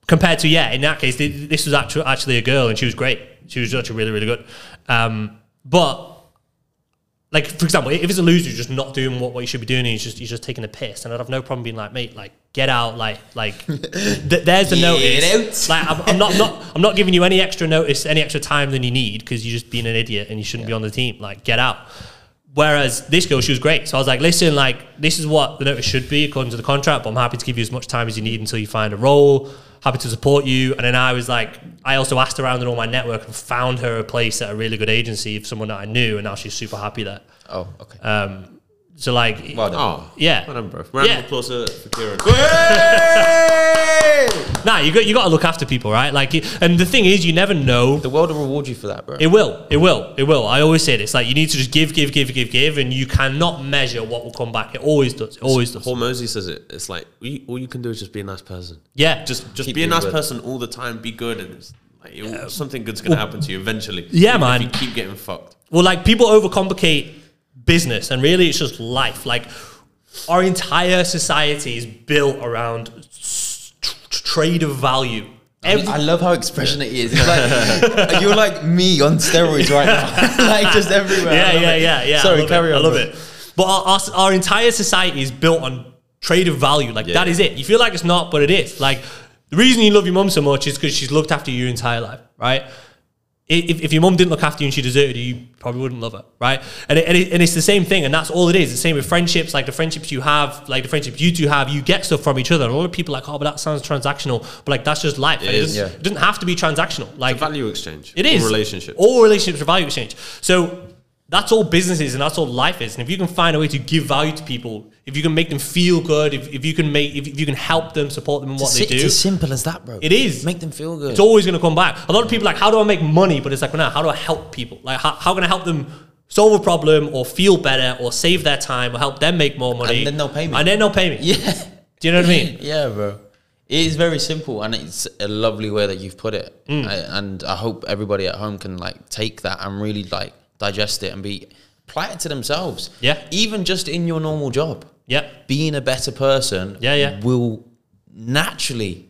compared to yeah, in that case, th- this was actually actually a girl and she was great. She was actually really really good. Um, but like for example, if it's a loser who's just not doing what, what you should be doing, and he's just he's just taking a piss, and I'd have no problem being like, mate, like get out, like like th- there's the notice. out. Like I'm, I'm not I'm not I'm not giving you any extra notice, any extra time than you need because you're just being an idiot and you shouldn't be on the team. Like get out. Whereas this girl, she was great. So I was like, listen, like this is what the notice should be according to the contract, but I'm happy to give you as much time as you need until you find a role. Happy to support you. And then I was like, I also asked around in all my network and found her a place at a really good agency of someone that I knew, and now she's super happy there. Oh, okay. Um, so like, well done. Oh, yeah, well done, bro. Round Yeah. of applause for for Ciaran. nah, you got you got to look after people, right? Like, and the thing is, you never know The world will reward you for that, bro. It will. It will. It will. I always say this. Like you need to just give, give, give, give, give, and you cannot measure what will come back. It always does. It always does. Hormozi says it. It's like all you, all you can do is just be a nice person. Yeah. Just just Keep be a nice good. person all the time. Be good, and it's like it, something good's gonna happen to you eventually. Yeah, man. If you keep getting fucked. well, like people overcomplicate business, and really, it's just life. Like our entire society is built around trade of value. Every- I love how expressionate he is. Like you're like me on steroids right now, like just everywhere. Yeah, yeah, it. yeah, yeah. Sorry, carry it. on. I love bro. it. But our, our, our entire society is built on trade of value. Like Yeah. that is it. You feel like it's not, but it is. Like the reason you love your mom so much is because she's looked after you your entire life, right? If, if your mum didn't look after you and she deserted you, you probably wouldn't love her, right? And, it, and, it, and it's the same thing, and that's all it is. The same with friendships, like the friendships you have, like the friendships you two have, you get stuff from each other. And a lot of people are like, oh, but that sounds transactional. But like, that's just life. It, is. doesn't, Yeah. it doesn't have to be transactional. Like, Value exchange. it is All relationships. All relationships are value exchange. So that's all businesses and that's all life is. And if you can find a way to give value to people, if you can make them feel good, if, if you can make, if, if you can help them, support them in what they si- it's as simple as that, bro. It is. Make them feel good. it's always going to come back. A lot of people are like, how do I make money? But it's like, well, now, how do I help people? Like, how, how can I help them solve a problem or feel better or save their time or help them make more money? And then they'll pay me. And then they'll pay me. yeah. Do you know what I mean? Yeah, bro. It is very simple, and it's a lovely way that you've put it. Mm. I, and I hope everybody at home can like take that and really like digest it and be apply it to themselves. Yeah. Even just in your normal job, Yep. being a better person. Yeah, yeah. Will naturally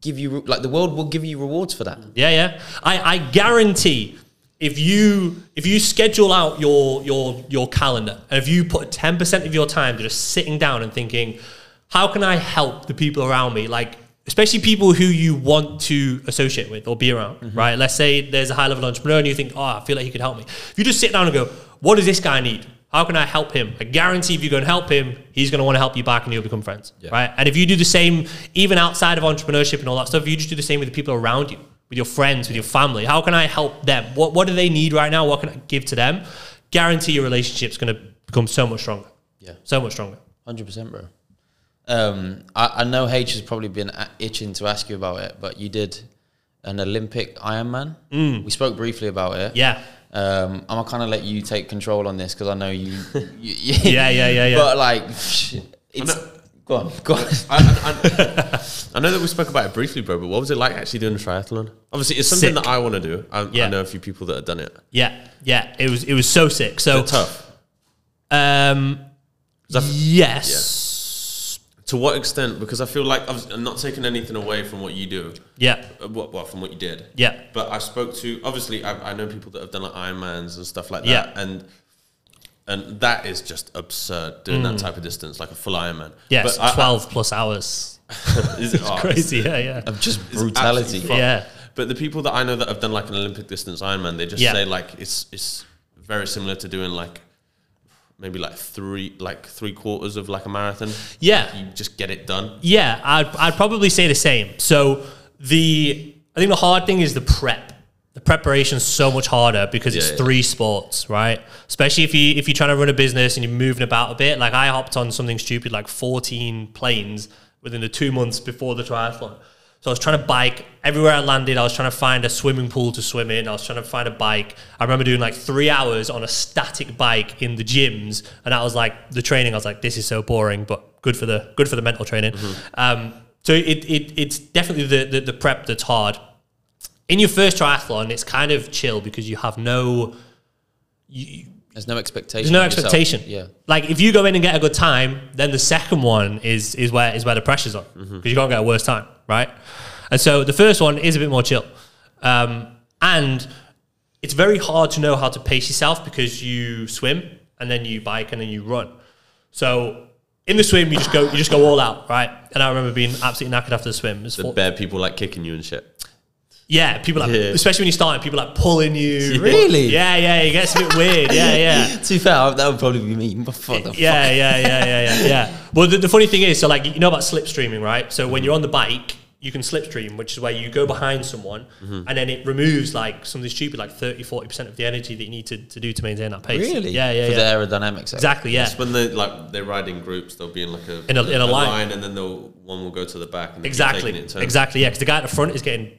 give you like the world will give you rewards for that. Yeah, yeah. I, I guarantee if you if you schedule out your your your calendar and if you put ten percent of your time to just sitting down and thinking, how can I help the people around me? Like especially people who you want to associate with or be around, mm-hmm. right? Let's say there's a high level entrepreneur and you think, oh, I feel like he could help me. If you just sit down and go, what does this guy need? How can I help him? I guarantee if you go and help him, he's going to want to help you back and you'll become friends, right? And if you do the same, even outside of entrepreneurship and all that stuff, if you just do the same with the people around you, with your friends, with your family, how can I help them? What, what do they need right now? What can I give to them? Guarantee your relationship's going to become so much stronger. Yeah. So much stronger. Hundred percent, bro. Um, I, I know H has probably been itching to ask you about it, but you did an Olympic Ironman. We spoke briefly about it. Mm. Yeah. Um, I'm gonna kind of let you take control on this because I know you. you Yeah, yeah, yeah, yeah. But like, it's go on, go on. I, I, I know that we spoke about it briefly, bro, but what was it like actually doing a triathlon? Obviously, it's something Sick. that I want to do. I, Yeah. I know a few people that have done it. Yeah. Yeah. It was, it was so sick. So, tough. um, that- yes. To what extent? Because I feel like obviously, I'm not taking anything away from what you do. Yeah. Uh, What, well, from what you did. Yeah. But I spoke to obviously I, I know people that have done like Ironmans and stuff like that, Yeah. and and that is just absurd doing that type of distance, like a full Ironman. Yeah. but it's I- I- 12 plus hours. is it, oh, Crazy. Yeah. Yeah. Of just it's brutality. absolutely fucked. Yeah. But the people that I know that have done like an Olympic distance Ironman, they just Yeah. say like it's it's very similar to doing like maybe like three like three quarters of like a marathon. Yeah. you just get it done. Yeah, I'd, I'd probably say the same. So the I think the hard thing is the prep. The preparation's so much harder because it's Yeah, yeah. three sports, right? Especially if you if you're trying to run a business and you're moving about a bit. Like I hopped on something stupid like 14 planes within the two months before the triathlon. So I was trying to bike everywhere I landed. I was trying to find a swimming pool to swim in. I was trying to find a bike. I remember doing like three hours on a static bike in the gyms, and that was like the training. I was like, this is so boring, but good for the good for the mental training. Um, so it, it it's definitely the, the the prep that's hard. In your first triathlon, it's kind of chill because you have no you, There's no expectation. there's no yourself. expectation. Yeah. Like if you go in and get a good time, then the second one is is where is where the pressure's on because Mm-hmm. you can't get a worse time, right? And so the first one is a bit more chill, um, and it's very hard to know how to pace yourself because you swim and then you bike and then you run. So in the swim, you just go you just go all out, right? And I remember being absolutely knackered after the swim. It was The four- bare people like kicking you and shit. Yeah, people like, Yeah. especially when you start, people like pulling you. Really? Yeah, yeah, it gets a bit weird. Yeah, yeah. To be fair, that would probably be me. But fuck the Yeah, yeah, yeah, yeah, yeah, yeah. Well, the, the funny thing is, so like you know about slipstreaming, right? So when you're on the bike, you can slipstream, which is where you go behind someone Mm-hmm. and then it removes like something stupid, like 30, 40% of the energy that you need to, to do to maintain that pace. Really? Yeah, yeah, For yeah. the aerodynamics. Exactly, yeah. It's when they like they ride in groups. They'll be in like a In a- in a line. and then they'll one will go to the back. And Exactly, taking it in turns. exactly, yeah. Because the guy at the front is getting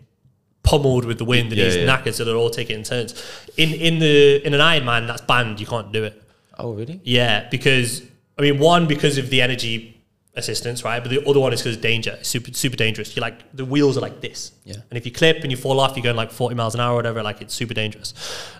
pummeled with the wind and Yeah, he's yeah. knackered, so they're all taking it turns. In in the in an Ironman, that's banned. You can't do it. Oh, really? Yeah, because I mean, one because of the energy assistance, right? But the other one is because of danger. Super super dangerous. You like the wheels are like this, Yeah. And if you clip and you fall off, you're going like 40 miles an hour or whatever. Like it's super dangerous,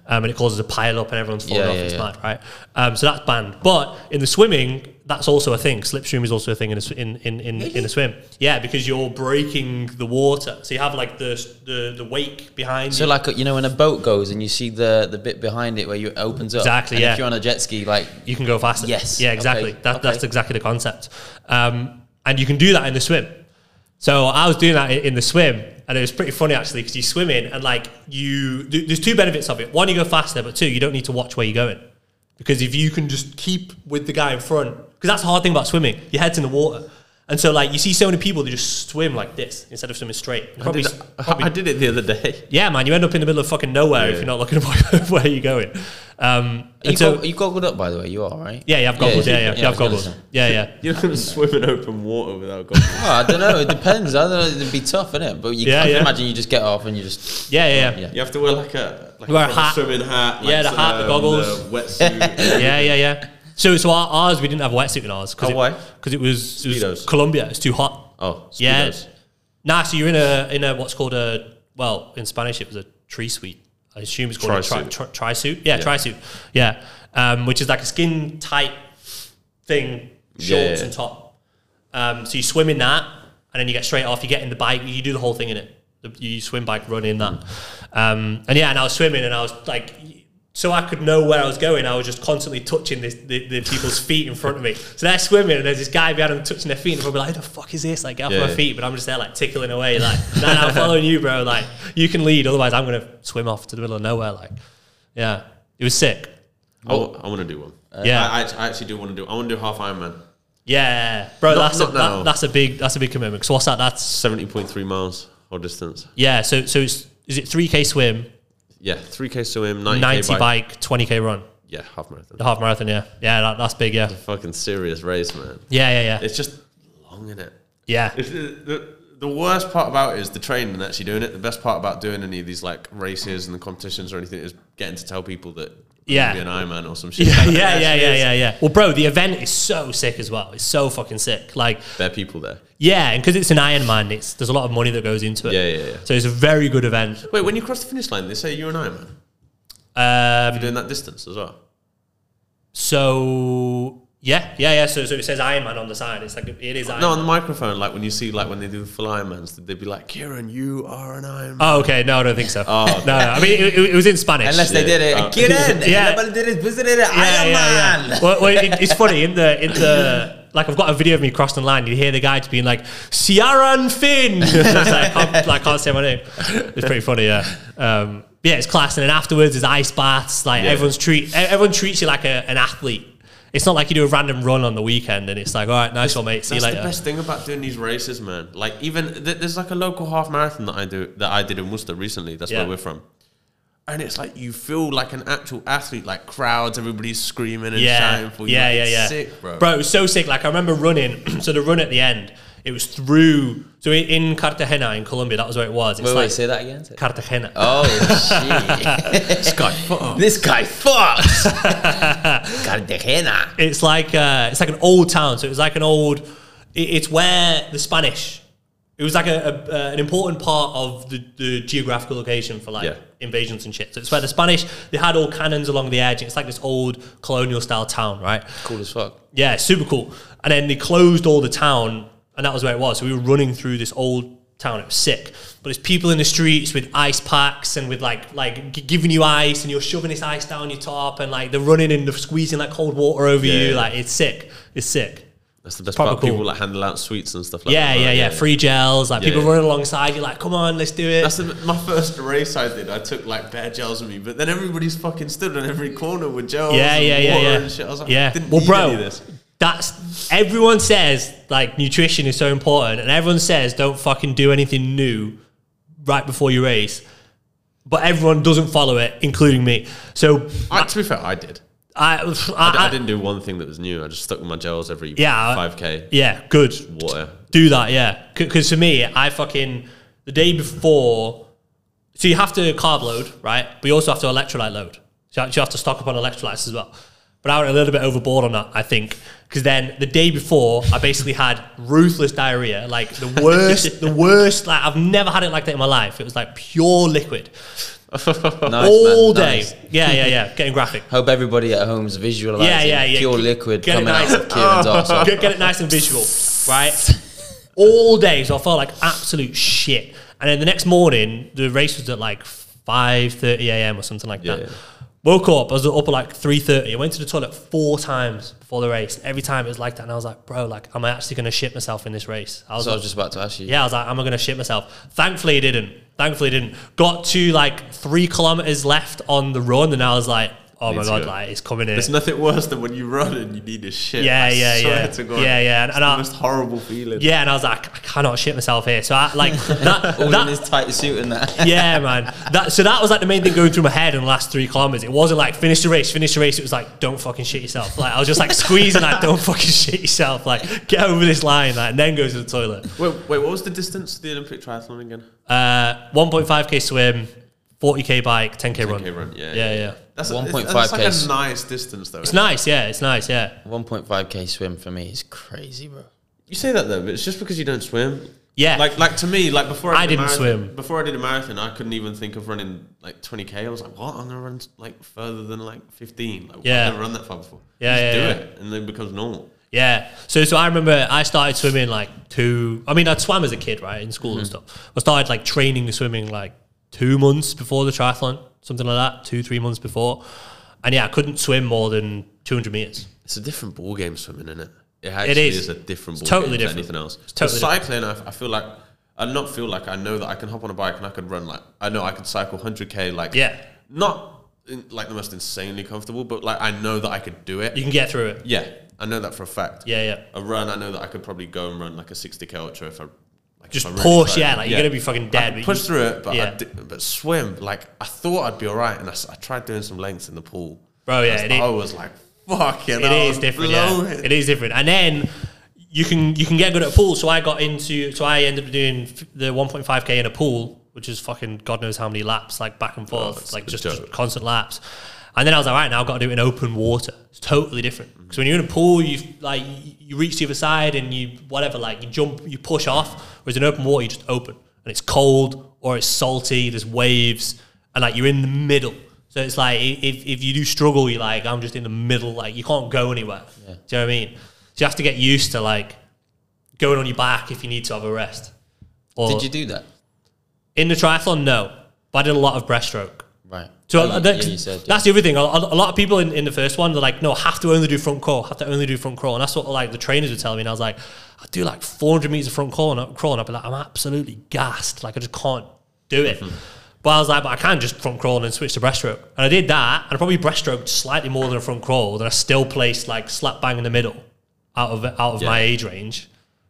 um, and it causes a pile up and everyone's falling Yeah, off. yeah, it's yeah. mad, right? Um, so that's banned. But in the swimming, that's also a thing. Slipstream is also a thing in a, sw- in in in, in a swim. Yeah, because you're breaking the water, so you have like the the the wake behind So you. like you know when a boat goes and you see the the bit behind it where you it opens up. Exactly, And yeah. If you're on a jet ski, like you can go faster. Yes. Yeah, exactly. Okay. That, That's exactly the concept. Um, and you can do that in the swim. So I was doing that in the swim, and it was pretty funny actually because you swim in and like you. There's two benefits of it. One, you go faster, but two, you don't need to watch where you're going because if you can just keep with the guy in front, because that's the hard thing about swimming. Your head's in the water. And so, like, you see so many people that just swim like this instead of swimming straight. I did, probably I did it the other day. yeah, man, you end up in the middle of fucking nowhere if you're not looking at where you're going. Um, you, and so, go, you goggled up by the way. You are right. yeah, you have goggles. Yeah, yeah, yeah, you have I was goggles. Yeah, yeah. You can swim in open water without goggles. Well, I don't know. It depends. I don't know. It'd be tough, innit? But you Yeah, can't yeah. imagine you just get off and you just. Yeah, yeah, yeah. Yeah. You have to wear like a like Wear a proper hat. swimming hat. Like Yeah, the hat, the goggles. the wetsuit. yeah, yeah, yeah. So, so our, ours, we didn't have a wetsuit in ours. Cause Oh, why? Because it was, it was Colombia. It's too hot. oh, Yeah. speedos. Nah, so you're in a in a what's called a well in Spanish it was a tree suite. I assume it's called a tri, Tri-suit. tri, tri suit. Yeah, Yeah. tri suit. Yeah, um, which is like a skin tight thing, shorts Yeah, yeah. and top. Um, so you swim in that, and then you get straight off. You get in the bike. You do the whole thing in it. You swim, bike, run in that. Um, and yeah, and I was swimming, and I was like. So I could know where I was going. I was just constantly touching this, the, the people's feet in front of me. So they're swimming, and there's this guy behind them touching their feet, and they'll be like, "Who the fuck is this?" Like, get off Yeah. my feet. But I'm just there, like tickling away, like, "No, no, I'm following you, bro. Like, you can lead, otherwise I'm gonna swim off to the middle of nowhere." Like, yeah, it was sick. I, want to do one. Uh, yeah. I, I, I actually do want to do. I want to do half Ironman. Yeah, bro, Not- that's a, not now. that, that's a big that's a big commitment. So what's that? That's Seventy point three miles or distance. yeah. So so it's, is it three k swim, Yeah, three k swim, ninety, ninety k bike. bike, twenty k run, Yeah, half marathon. the half marathon? Yeah, yeah, that, that's big. Yeah, A Fucking serious race, man. yeah, yeah, yeah, It's just long in it. yeah. It's, the, the, the worst part about it is the training and actually doing it. The best part about doing any of these like races and the competitions or anything is getting to tell people that Yeah. an Ironman or some shit. Yeah, yeah, yeah, yeah, yeah, yeah. Well, bro, the event is so sick as well. It's so fucking sick. Like, There are people there. yeah, and because it's an Ironman, it's there's a lot of money that goes into it. Yeah, yeah, yeah. So it's a very good event. Wait, when you cross the finish line, they say you're an Ironman. Um, You're doing that distance as well. so yeah, yeah, yeah. So, so it says Ironman on the side. It's like it is Ironman. No, on the microphone, like when you see, like when they do the full Ironmans, they'd be like, "Ciaran, you are an Ironman." Oh, okay. No, I don't think so. Oh, okay. no, no. I mean, it, it- it was in Spanish. Unless they did it. Oh. Get. Yeah. Everybody did it. Visited it. yeah, Iron yeah, Man. yeah. Well, well it, it's funny in the in the like I've got a video of me crossing the line. You hear the guy just being like Ciaran Finn. It's like, I can't, like, can't say my name. It's pretty funny. Yeah. Um, yeah, it's class. And then afterwards, there's ice baths. Like Yeah. everyone's treat everyone treats you like a, an athlete. It's not like you do a random run on the weekend and it's like, all right, nice one, mate. See you That's later. the best thing about doing these races, man. Like even th- there's like a local half marathon that I do that I did in Worcester recently. That's Yeah. where we're from. And it's like you feel like an actual athlete, like crowds, everybody's screaming and yeah, shouting for you. yeah, Like, yeah, yeah. Sick, bro. Bro, it was so sick. Like I remember running. so the run at the end It was through. So in, Cartagena in Colombia, that was where it was. It's Wait, like wait, say that again. Cartagena. Oh shit! This guy fuck. this guy fucks. Cartagena. It's like uh, it's like an old town. So it was like an old. It, it's where the Spanish. It was like a, a, uh, an important part of the, the geographical location for like Yeah. invasions and shit. So it's where the Spanish they had all cannons along the edge. It's like this old colonial style town, right? Cool as fuck. Yeah, super cool. And then they closed all the town, and that was where it was. So we were running through this old town. It was sick. But it's people in the streets with ice packs and with like like g- giving you ice, and you're shoving this ice down your top, and like they're running and they're squeezing like cold water over Yeah, you. yeah. Like it's sick. It's sick. That's the best Proper part. cool. People like handle out sweets and stuff like Yeah, that. yeah, right? yeah, Free gels. Like Yeah, people yeah. running alongside you. Like, come on, let's do it. That's the, my first race I did. I took like bare gels with me, but then everybody's fucking stood on every corner with gels. yeah, and yeah, yeah, yeah. I was like, yeah. Well, need bro, any of this. that's everyone says like nutrition is so important, and everyone says don't fucking do anything new right before you race. But everyone doesn't follow it, including me. So I, to be fair, I did. I I didn't do one thing that was new. I just stuck with my gels every Yeah, 5k yeah, good. water. Do that, yeah. Because for me, I fucking the day before. So you have to carb load, right? But you also have to electrolyte load. So you have to stock up on electrolytes as well. But I went a little bit overboard on that, I think, because then the day before, I basically had ruthless diarrhea, like the worst, the worst. Like I've never had it like that in my life. It was like pure liquid Nice, all man, day. nice. Yeah, yeah, yeah. Getting graphic. Hope everybody at home's visualizing Yeah, yeah, yeah. pure Get- liquid get it coming nice. out of Ciaran's arse. get, get it nice and visual, right? All day, so I felt like absolute shit. And then the next morning, the race was at like five thirty a.m. or something like that. Yeah. Woke up, I was up at like three thirty. I went to the toilet four times before the race. Every time it was like that, and I was like, "Bro, like, am I actually going to shit myself in this race?" I was, So I was just about to ask you. yeah, I was like, "Am I going to shit myself?" Thankfully, it didn't. Thankfully, it didn't. Got to like three kilometers left on the run, and I was like, "Oh my god, go. like it's coming in." There's nothing worse than when you run and you need to shit. Yeah, I yeah, yeah. to God. Yeah, yeah, and- It's and the I- most horrible feeling. Yeah, and I was like, I cannot shit myself here. So I like that. All in that his tight suit and that. yeah, man. That so that was like the main thing going through my head in the last three kilometers. It wasn't like finish the race, finish the race. It was like don't fucking shit yourself. Like I was just like squeezing like don't fucking shit yourself. Like get over this line, like, and then go to the toilet. Wait, wait, what was the distance to the Olympic triathlon again? Uh, 1.5k swim, 40k bike, 10k run. 10K run, yeah, yeah, yeah. yeah. That's 1.5 That's like a nice distance, though. It's nice, yeah. It's nice, yeah. 1.5k swim for me is crazy, bro. You say that though, but it's just because you don't swim. Yeah. Like, like to me, like before I, I did a didn't marathon- swim. Before I did a marathon, I couldn't even think of running like 20k. I was like, what? I'm gonna run like further than like 15. Like, Yeah. I've never run that far before. Yeah, just yeah, do yeah. it, and then it becomes normal. Yeah. So so I remember I started swimming like two I mean I'd swam as a kid, right, in school Mm-hmm. and stuff. I started like training the swimming like two months before the triathlon, something like that, two, three months before. And yeah, I couldn't swim more than two hundred meters. It's a different ball game swimming, isn't it? It actually is. is. a different ball totally game different. than anything else. It's totally cycling, I, I feel like I not feel like I know that I can hop on a bike and I could run like I know I could cycle 100k like Yeah. not in, like the most insanely comfortable, but like I know that I could do it. You can get through it. yeah, I know that for a fact. Yeah, yeah. A run, I know that I could probably go and run like a 60k ultra if I like, Just really push, yeah, like you're gonna be fucking dead, but push you- through it, but yeah. Did, but swim like I thought I'd be alright, and I, s- I tried doing some lengths in the pool. Bro, yeah, I was, it I was like, fucking, It is different, yeah. It is different. And then you can you can get good at a pool. So I got into so I ended up doing f- the 1.5k in a pool, which is fucking god knows how many laps, like back and forth, it's like just, just constant laps. And then I was like, right now I've got to do it in open water. It's totally different. Mm-hmm. Because when you're in a pool, you like you reach the other side and you whatever, like you jump, you push off. Whereas in open water, you just open and it's cold or it's salty. There's waves and like you're in the middle. So it's like if, if you do struggle, you're like I'm just in the middle. Like you can't go anywhere. Do you know what I mean? So you have to get used to like going on your back if you need to have a rest. Or Did you do that? in the triathlon? No, but I did a lot of breaststroke. So Oh, that- yeah, said, yeah. that's the other thing. A, a lot of people in, in the first one, they're like, no, have to only do front crawl, have to only do front crawl. And that's what like the trainers were telling me. And I was like, I do like 400 meters of front crawl and, crawl, and I'd be like, I'm absolutely gassed. Like, I just can't do it. Mm-hmm. But I was like, but I can just front crawl and then switch to breaststroke. And I did that, and I probably breaststroked slightly more than a front crawl, and I still placed like slap bang in the middle out of out of Yeah. my age range,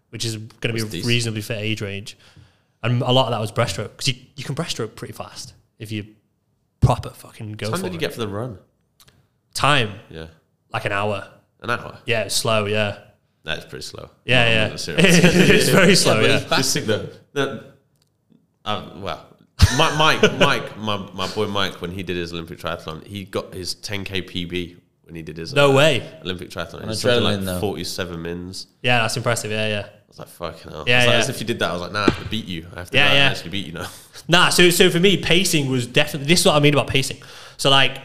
which is going to be a decent. reasonably fit age range. And a lot of that was breaststroke because you, you can breaststroke pretty fast if you proper fucking go How for did you it. get for the run? Time Yeah, like an hour. an hour. Yeah, it's slow. Yeah, That's pretty slow. Yeah, No, yeah. Serious. it's very slow. but Yeah, Just think that. that uh, well, Mi- Mike, Mike, my, my boy Mike, when he did his Olympic triathlon, he got his 10k PB when he did his No uh, way. Olympic triathlon. On It's something like though. 47 mins. yeah, that's impressive. Yeah, yeah. I was like, fucking hell. Yeah, I was like. As if you did that, I was like, nah, I have to beat you. I have to Yeah, go yeah. actually beat you now. Nah, so so for me, pacing was definitely this is what I mean about pacing. So like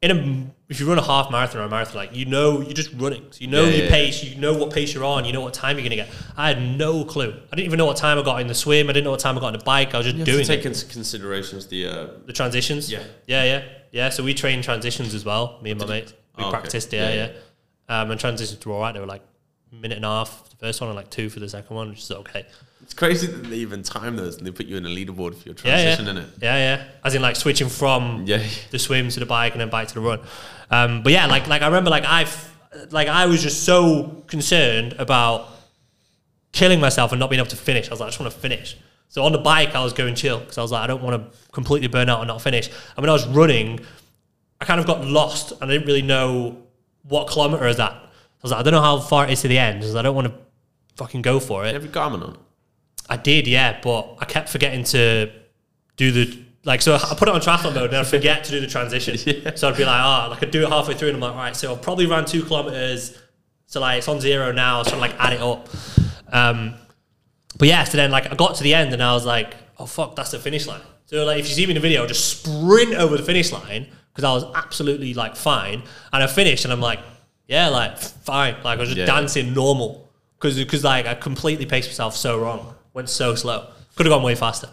in a if you run a half marathon or a marathon, like you know you're just running. So you know Yeah, your yeah, pace, you know what pace you're on, you know what time you're gonna get. I had no clue. I didn't even know what time I got in the swim, I didn't know what time I got on the bike, I was just You doing to take it. into considerations the. Uh, the transitions. Yeah. Yeah, yeah. Yeah. So we train transitions as well, me and my mates. We Oh, okay. practiced, yeah, Yeah, yeah. Um, and transitions were all right. They were like a minute and a half for the first one and like two for the second one, which is okay. it's crazy that they even time those and they put you in a leaderboard for your Yeah, yeah. transition, in it? Yeah, yeah. As in like switching from Yeah. the swim to the bike and then bike to the run. Um, but yeah, like like I remember like I like I was just so concerned about killing myself and not being able to finish. I was like, I just want to finish. So on the bike, I was going chill because I was like, I don't want to completely burn out and not finish. And when I was running, I kind of got lost and I didn't really know what kilometer is that. I was like, I don't know how far it is to the end because I don't want to fucking go for it. You have your Garmin on. I did, yeah, but I kept forgetting to do the like. So I put it on triathlon mode, and I'd forget to do the transition. So I'd be like, oh, like I'd do it halfway through, and I'm like, all right, so I've probably ran two kilometers. So like it's on zero now. I trying to like add it up. Um, but yeah, so then like I got to the end, and I was like, oh fuck, that's the finish line. So like if you see me in the video, I just sprint over the finish line because I was absolutely like fine, and I finished, and I'm like, yeah, like fine, like I was just Yeah. dancing normal because because like I completely paced myself so wrong, went so slow, could have gone way faster.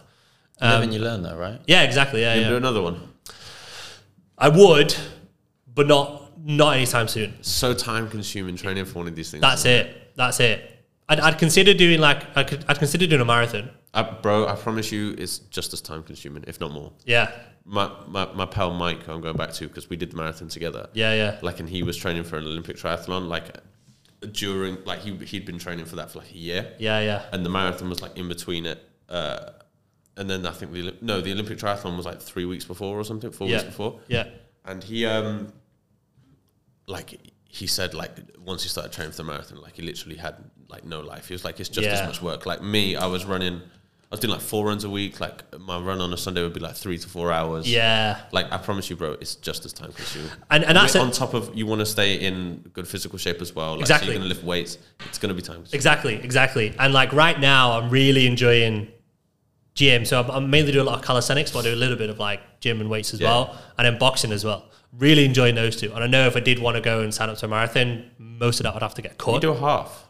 Live and um, you learn, though, right? Yeah, exactly. Yeah, You can do another one. I would, but not not anytime soon. So time consuming training for one of these things. That's it. That's it. I'd, I'd consider doing like I could, I'd consider doing a marathon. Uh, bro, I promise you, it's just as time consuming, if not more. Yeah, My, my, my pal Mike, who I'm going back to because we did the marathon together. yeah, yeah. Like, and he was training for an Olympic triathlon. Like, during, like, he, he'd been training for that for like a year. Yeah, yeah. And the marathon was like in between it. Uh, and then I think the, no, the Olympic triathlon was like three weeks before or something, four Yeah. weeks before. Yeah. And he, um, like, he said, like, once he started training for the marathon, like, he literally had, like, no life. He was like, it's just as much work. Like, me, I was running, I was doing, like, four runs a week. Like, my run on a Sunday would be, like, three to four hours. Yeah. Like, I promise you, bro, it's just as time consuming. And and that's on top of, you want to stay in good physical shape as well. Like, Exactly. So you're going to lift weights. It's going to be time consuming. Exactly, exactly. And like right now, I'm really enjoying gym. So I'm, I'm mainly doing a lot of calisthenics, but I do a little bit of like gym and weights as Yeah. well, and then boxing as well. Really enjoying those two. And I know if I did want to go and sign up to a marathon, most of that would have to get caught. You do a half.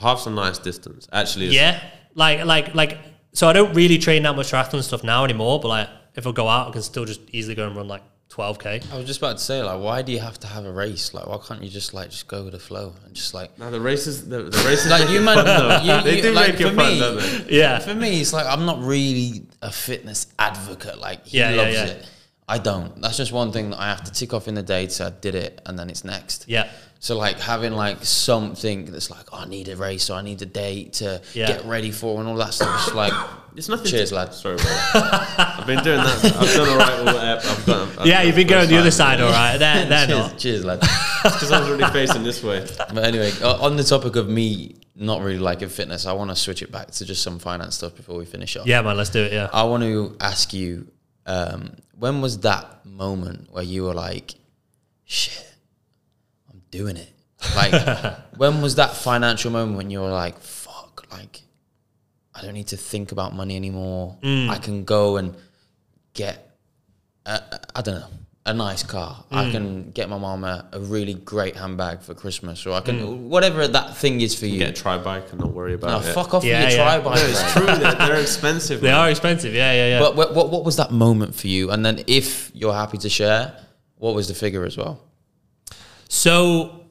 Half's a nice distance. Actually, Yeah, like like like. So I don't really train that much triathlon stuff now anymore. But like, if I go out, I can still just easily go and run like 12k. I was just about to say, like, why do you have to have a race? Like, why can't you just like just go with the flow and just like No, the races, the, the races, like you it man, fun, though. you, they you- do like, make it for fun, me, don't they? Yeah, For me, it's like I'm not really a fitness advocate. Like he Yeah, yeah, loves yeah. it. I don't. That's just one thing that I have to tick off in the day so I did it, and then it's next. yeah, So like having like something that's like oh, I need a race or I need a date to Yeah. get ready for and all that stuff. It's like It's nothing. Cheers, to, lad. Sorry, bro. I've been doing that. I've done all right. All that. I've done. I've yeah. done You've been going the other side, all right. They're, they're cheers, not. cheers, lad. because I was already facing this way. But anyway, on the topic of me not really liking fitness, I want to switch it back to just some finance stuff before we finish off. Yeah, man. Let's do it. Yeah. I want to ask you, um, when was that moment where you were like, shit, I'm doing it? Like, when was that financial moment when you were like, fuck, like, I don't need to think about money anymore. Mm. I can go and get, a, a- I don't know, a nice car. I mm. can get my mom a, a really great handbag for Christmas, or I can, mm. whatever that thing is for you. Get a tri bike and not worry no, about it. fuck off Yeah, with your yeah. tri bike. No, it's true. They're, they're expensive. They man. are expensive. Yeah, yeah, yeah. But what, what, what was that moment for you? And then if you're happy to share, what was the figure as well? So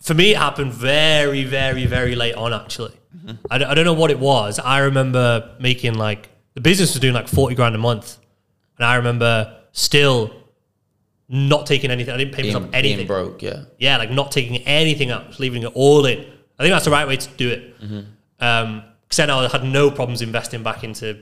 for me, it happened very, very, very late on, actually. I, don't, don't know what it was. I remember making like, the business was doing like 40 grand a month. And I remember still not taking anything. I didn't pay Being, myself anything. being broke, yeah. Yeah, like not taking anything out, just leaving it all in. I think that's the right way to do it. Um, because then I had no problems investing back into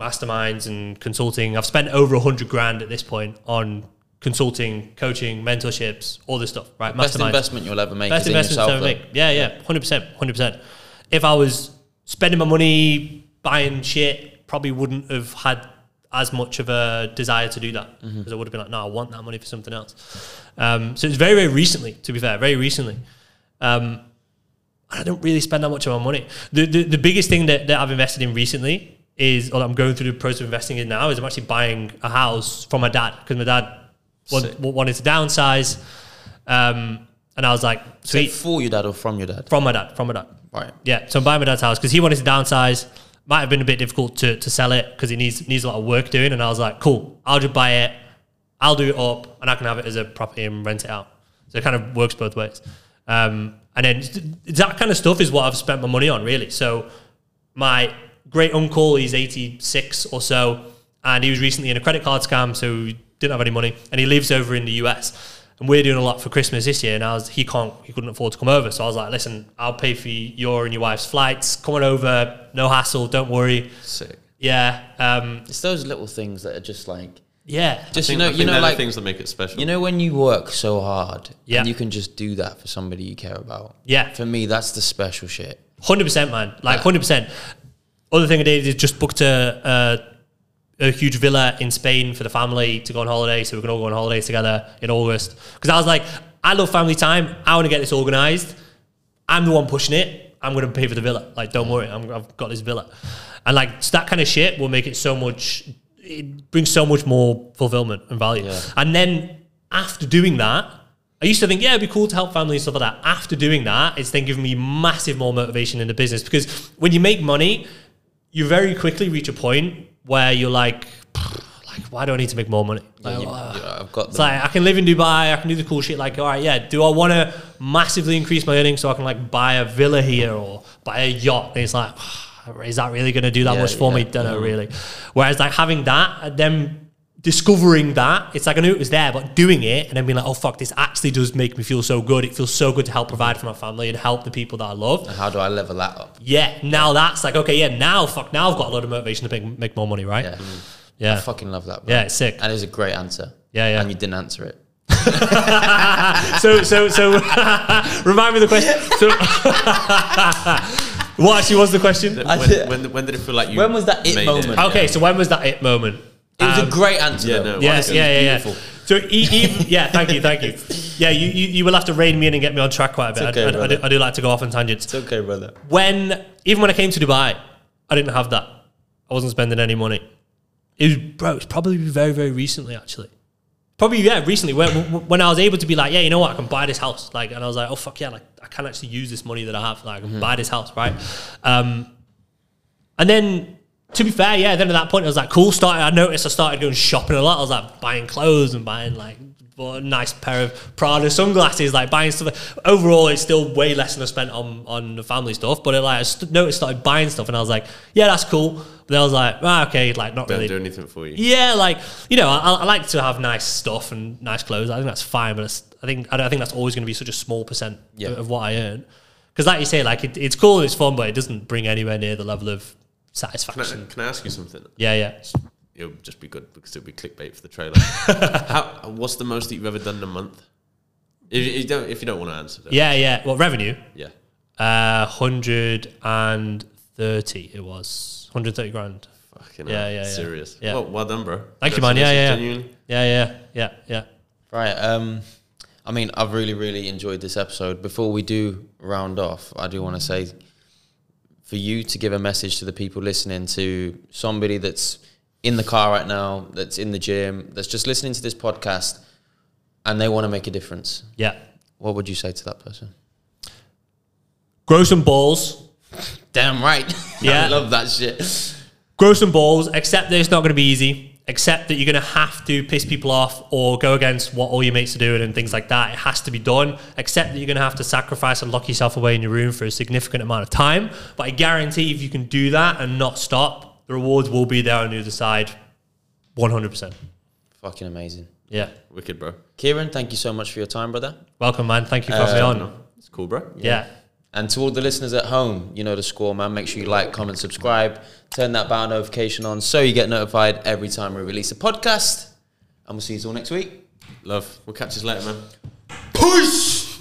masterminds and consulting. I've spent over a hundred grand at this point on consulting, coaching, mentorships, all this stuff, right? Best investment you'll ever make Best is in investment yourself. ever make. Yeah, yeah, hundred percent, hundred percent. If I was spending my money buying shit, probably wouldn't have had as much of a desire to do that because Mm-hmm. I would have been like, no, I want that money for something else. Um, so it's very, very recently, to be fair, very recently. Um, I don't really spend that much of my money. The the, the biggest thing that, that I've invested in recently is, or I'm going through the process of investing in now, is I'm actually buying a house from my dad because my dad wa- Sick. wanted to downsize. Um, and I was like, So sweet, for your dad or from your dad? from my dad, from my dad. Right. Yeah, so I'm buying my dad's house because he wanted to downsize. Might have been a bit difficult to, to sell it because it needs needs a lot of work doing. And I was like, cool, I'll just buy it, I'll do it up, and I can have it as a property and rent it out. So it kind of works both ways. Um, and then that kind of stuff is what I've spent my money on, really. So my great uncle, he's 86 or so, and he was recently in a credit card scam, so he didn't have any money, and he lives over in the US. And we're doing a lot for Christmas this year, and I was he can't he couldn't afford to come over, so I was like, listen, I'll pay for your and your wife's flights. Come on over, no hassle, don't worry. Sick. Yeah, um, It's those little things that are just like, yeah, just I you know, you know, like things that make it special. you know when you work so hard, Yeah. and you can just do that for somebody you care about. yeah. For me, that's the special shit. Hundred percent, man. Like hundred percent. Other thing I did is just booked a, a a huge villa in Spain for the family to go on holiday. So we can all go on holiday together in August. Because I was like, I love family time. I want to get this organized. I'm the one pushing it. I'm going to pay for the villa. Like, don't worry. I'm, I've got this villa. And like so that kind of shit will make it so much. It brings so much more fulfillment and value. Yeah. And then after doing that, I used to think, yeah, it'd be cool to help family and stuff like that. After doing that, it's then given me massive more motivation in the business because when you make money, you very quickly reach a point where you're like, like, why do I need to make more money? Like, You- uh, yeah, I've got it's like I can live in Dubai, I can do the cool shit. Like, all right, yeah. Do I want to massively increase my earnings so I can like buy a villa here or buy a yacht? And it's like, is that really going to do that Yeah, much for me? Don't know really. Whereas like having that, then discovering that, it's like I knew it was there, but doing it and then being like, oh fuck, this actually does make me feel so good. It feels so good to help provide for my family and help the people that I love. And how do I level that up? Yeah, now that's like okay, yeah, now fuck, now I've got a lot of motivation to make, make more money, right? Yeah. Mm. Yeah, I fucking love that. Bro. yeah, it's sick. And it's a great answer. Yeah, yeah. And you didn't answer it. so so so remind me of the question. So what actually was the question? when, when, when did it feel like you? When was that it made moment? Okay, so when was that it moment? It was Um, a great answer. yeah, though. no, Yes, It yeah, yeah, yeah. So e- even, yeah, thank you, thank you. Yeah, you, you you will have to rein me in and get me on track quite a bit. Okay, I, I, I, do. I do like to go off on tangents. It's okay, brother. When even when I came to Dubai, I didn't have that. I wasn't spending any money. It was bro. It's probably very very recently actually. Probably yeah, recently when when I was able to be like, yeah, you know what, I can buy this house. Like, and I was like, oh fuck yeah, like I can actually use this money that I have. Like, I can buy this house, right? Um, and then to be fair, yeah, then at that point I was like, cool. Started. I noticed I started going shopping a lot. I was like buying clothes and buying like a nice pair of Prada sunglasses, like buying stuff. Overall, it's still way less than I spent on on the family stuff. But it, like I st- noticed started buying stuff, and I was like, yeah, that's cool. But then I was like, ah, okay, like not Don't really. do anything for you. Yeah, like you know, I, I like to have nice stuff and nice clothes. I think that's fine, but it's, I think I, don't, I think that's always going to be such a small percent Yeah. of, of what I earn. Because, like you say, like it, it's cool and it's fun, but it doesn't bring anywhere near the level of Can I, satisfaction. can I ask you something? Yeah, yeah. It'll just be good because it'll be clickbait for the trailer. How? What's the most that you've ever done in a month? If you don't, if you don't want to answer, that. Yeah, yeah. Well, revenue, yeah. uh, 130 it was. 130 grand. Fucking Yeah, hell. yeah, yeah. Serious. Yeah. Well, well done, bro. Thank you, man. Yeah, yeah, yeah. Genuinely. Yeah, yeah, yeah, yeah. Right. Um, I mean, I've really, really enjoyed this episode. Before we do round off, I do want to say for you to give a message to the people listening, to somebody that's in the car right now, that's in the gym, that's just listening to this podcast, and they want to make a difference. Yeah. What would you say to that person? Grow some balls. Damn right. Yeah. I love that shit. grow some balls, accept that it's not going to be easy, accept that you're going to have to piss people off or go against what all your mates are doing and things like that. It has to be done. Accept that you're going to have to sacrifice and lock yourself away in your room for a significant amount of time. But I guarantee if you can do that and not stop, the rewards will be there on the other side 100%. Fucking amazing. Yeah. Wicked, bro. Ciaran, thank you so much for your time, brother. Welcome, man. Thank you for having me uh, on. It's cool, bro. Yeah. And to all the listeners at home, you know the score, man. Make sure you like, comment, subscribe, turn that bell notification on so you get notified every time we release a podcast. And we'll see you all next week. Love. We'll catch you later, man. Push!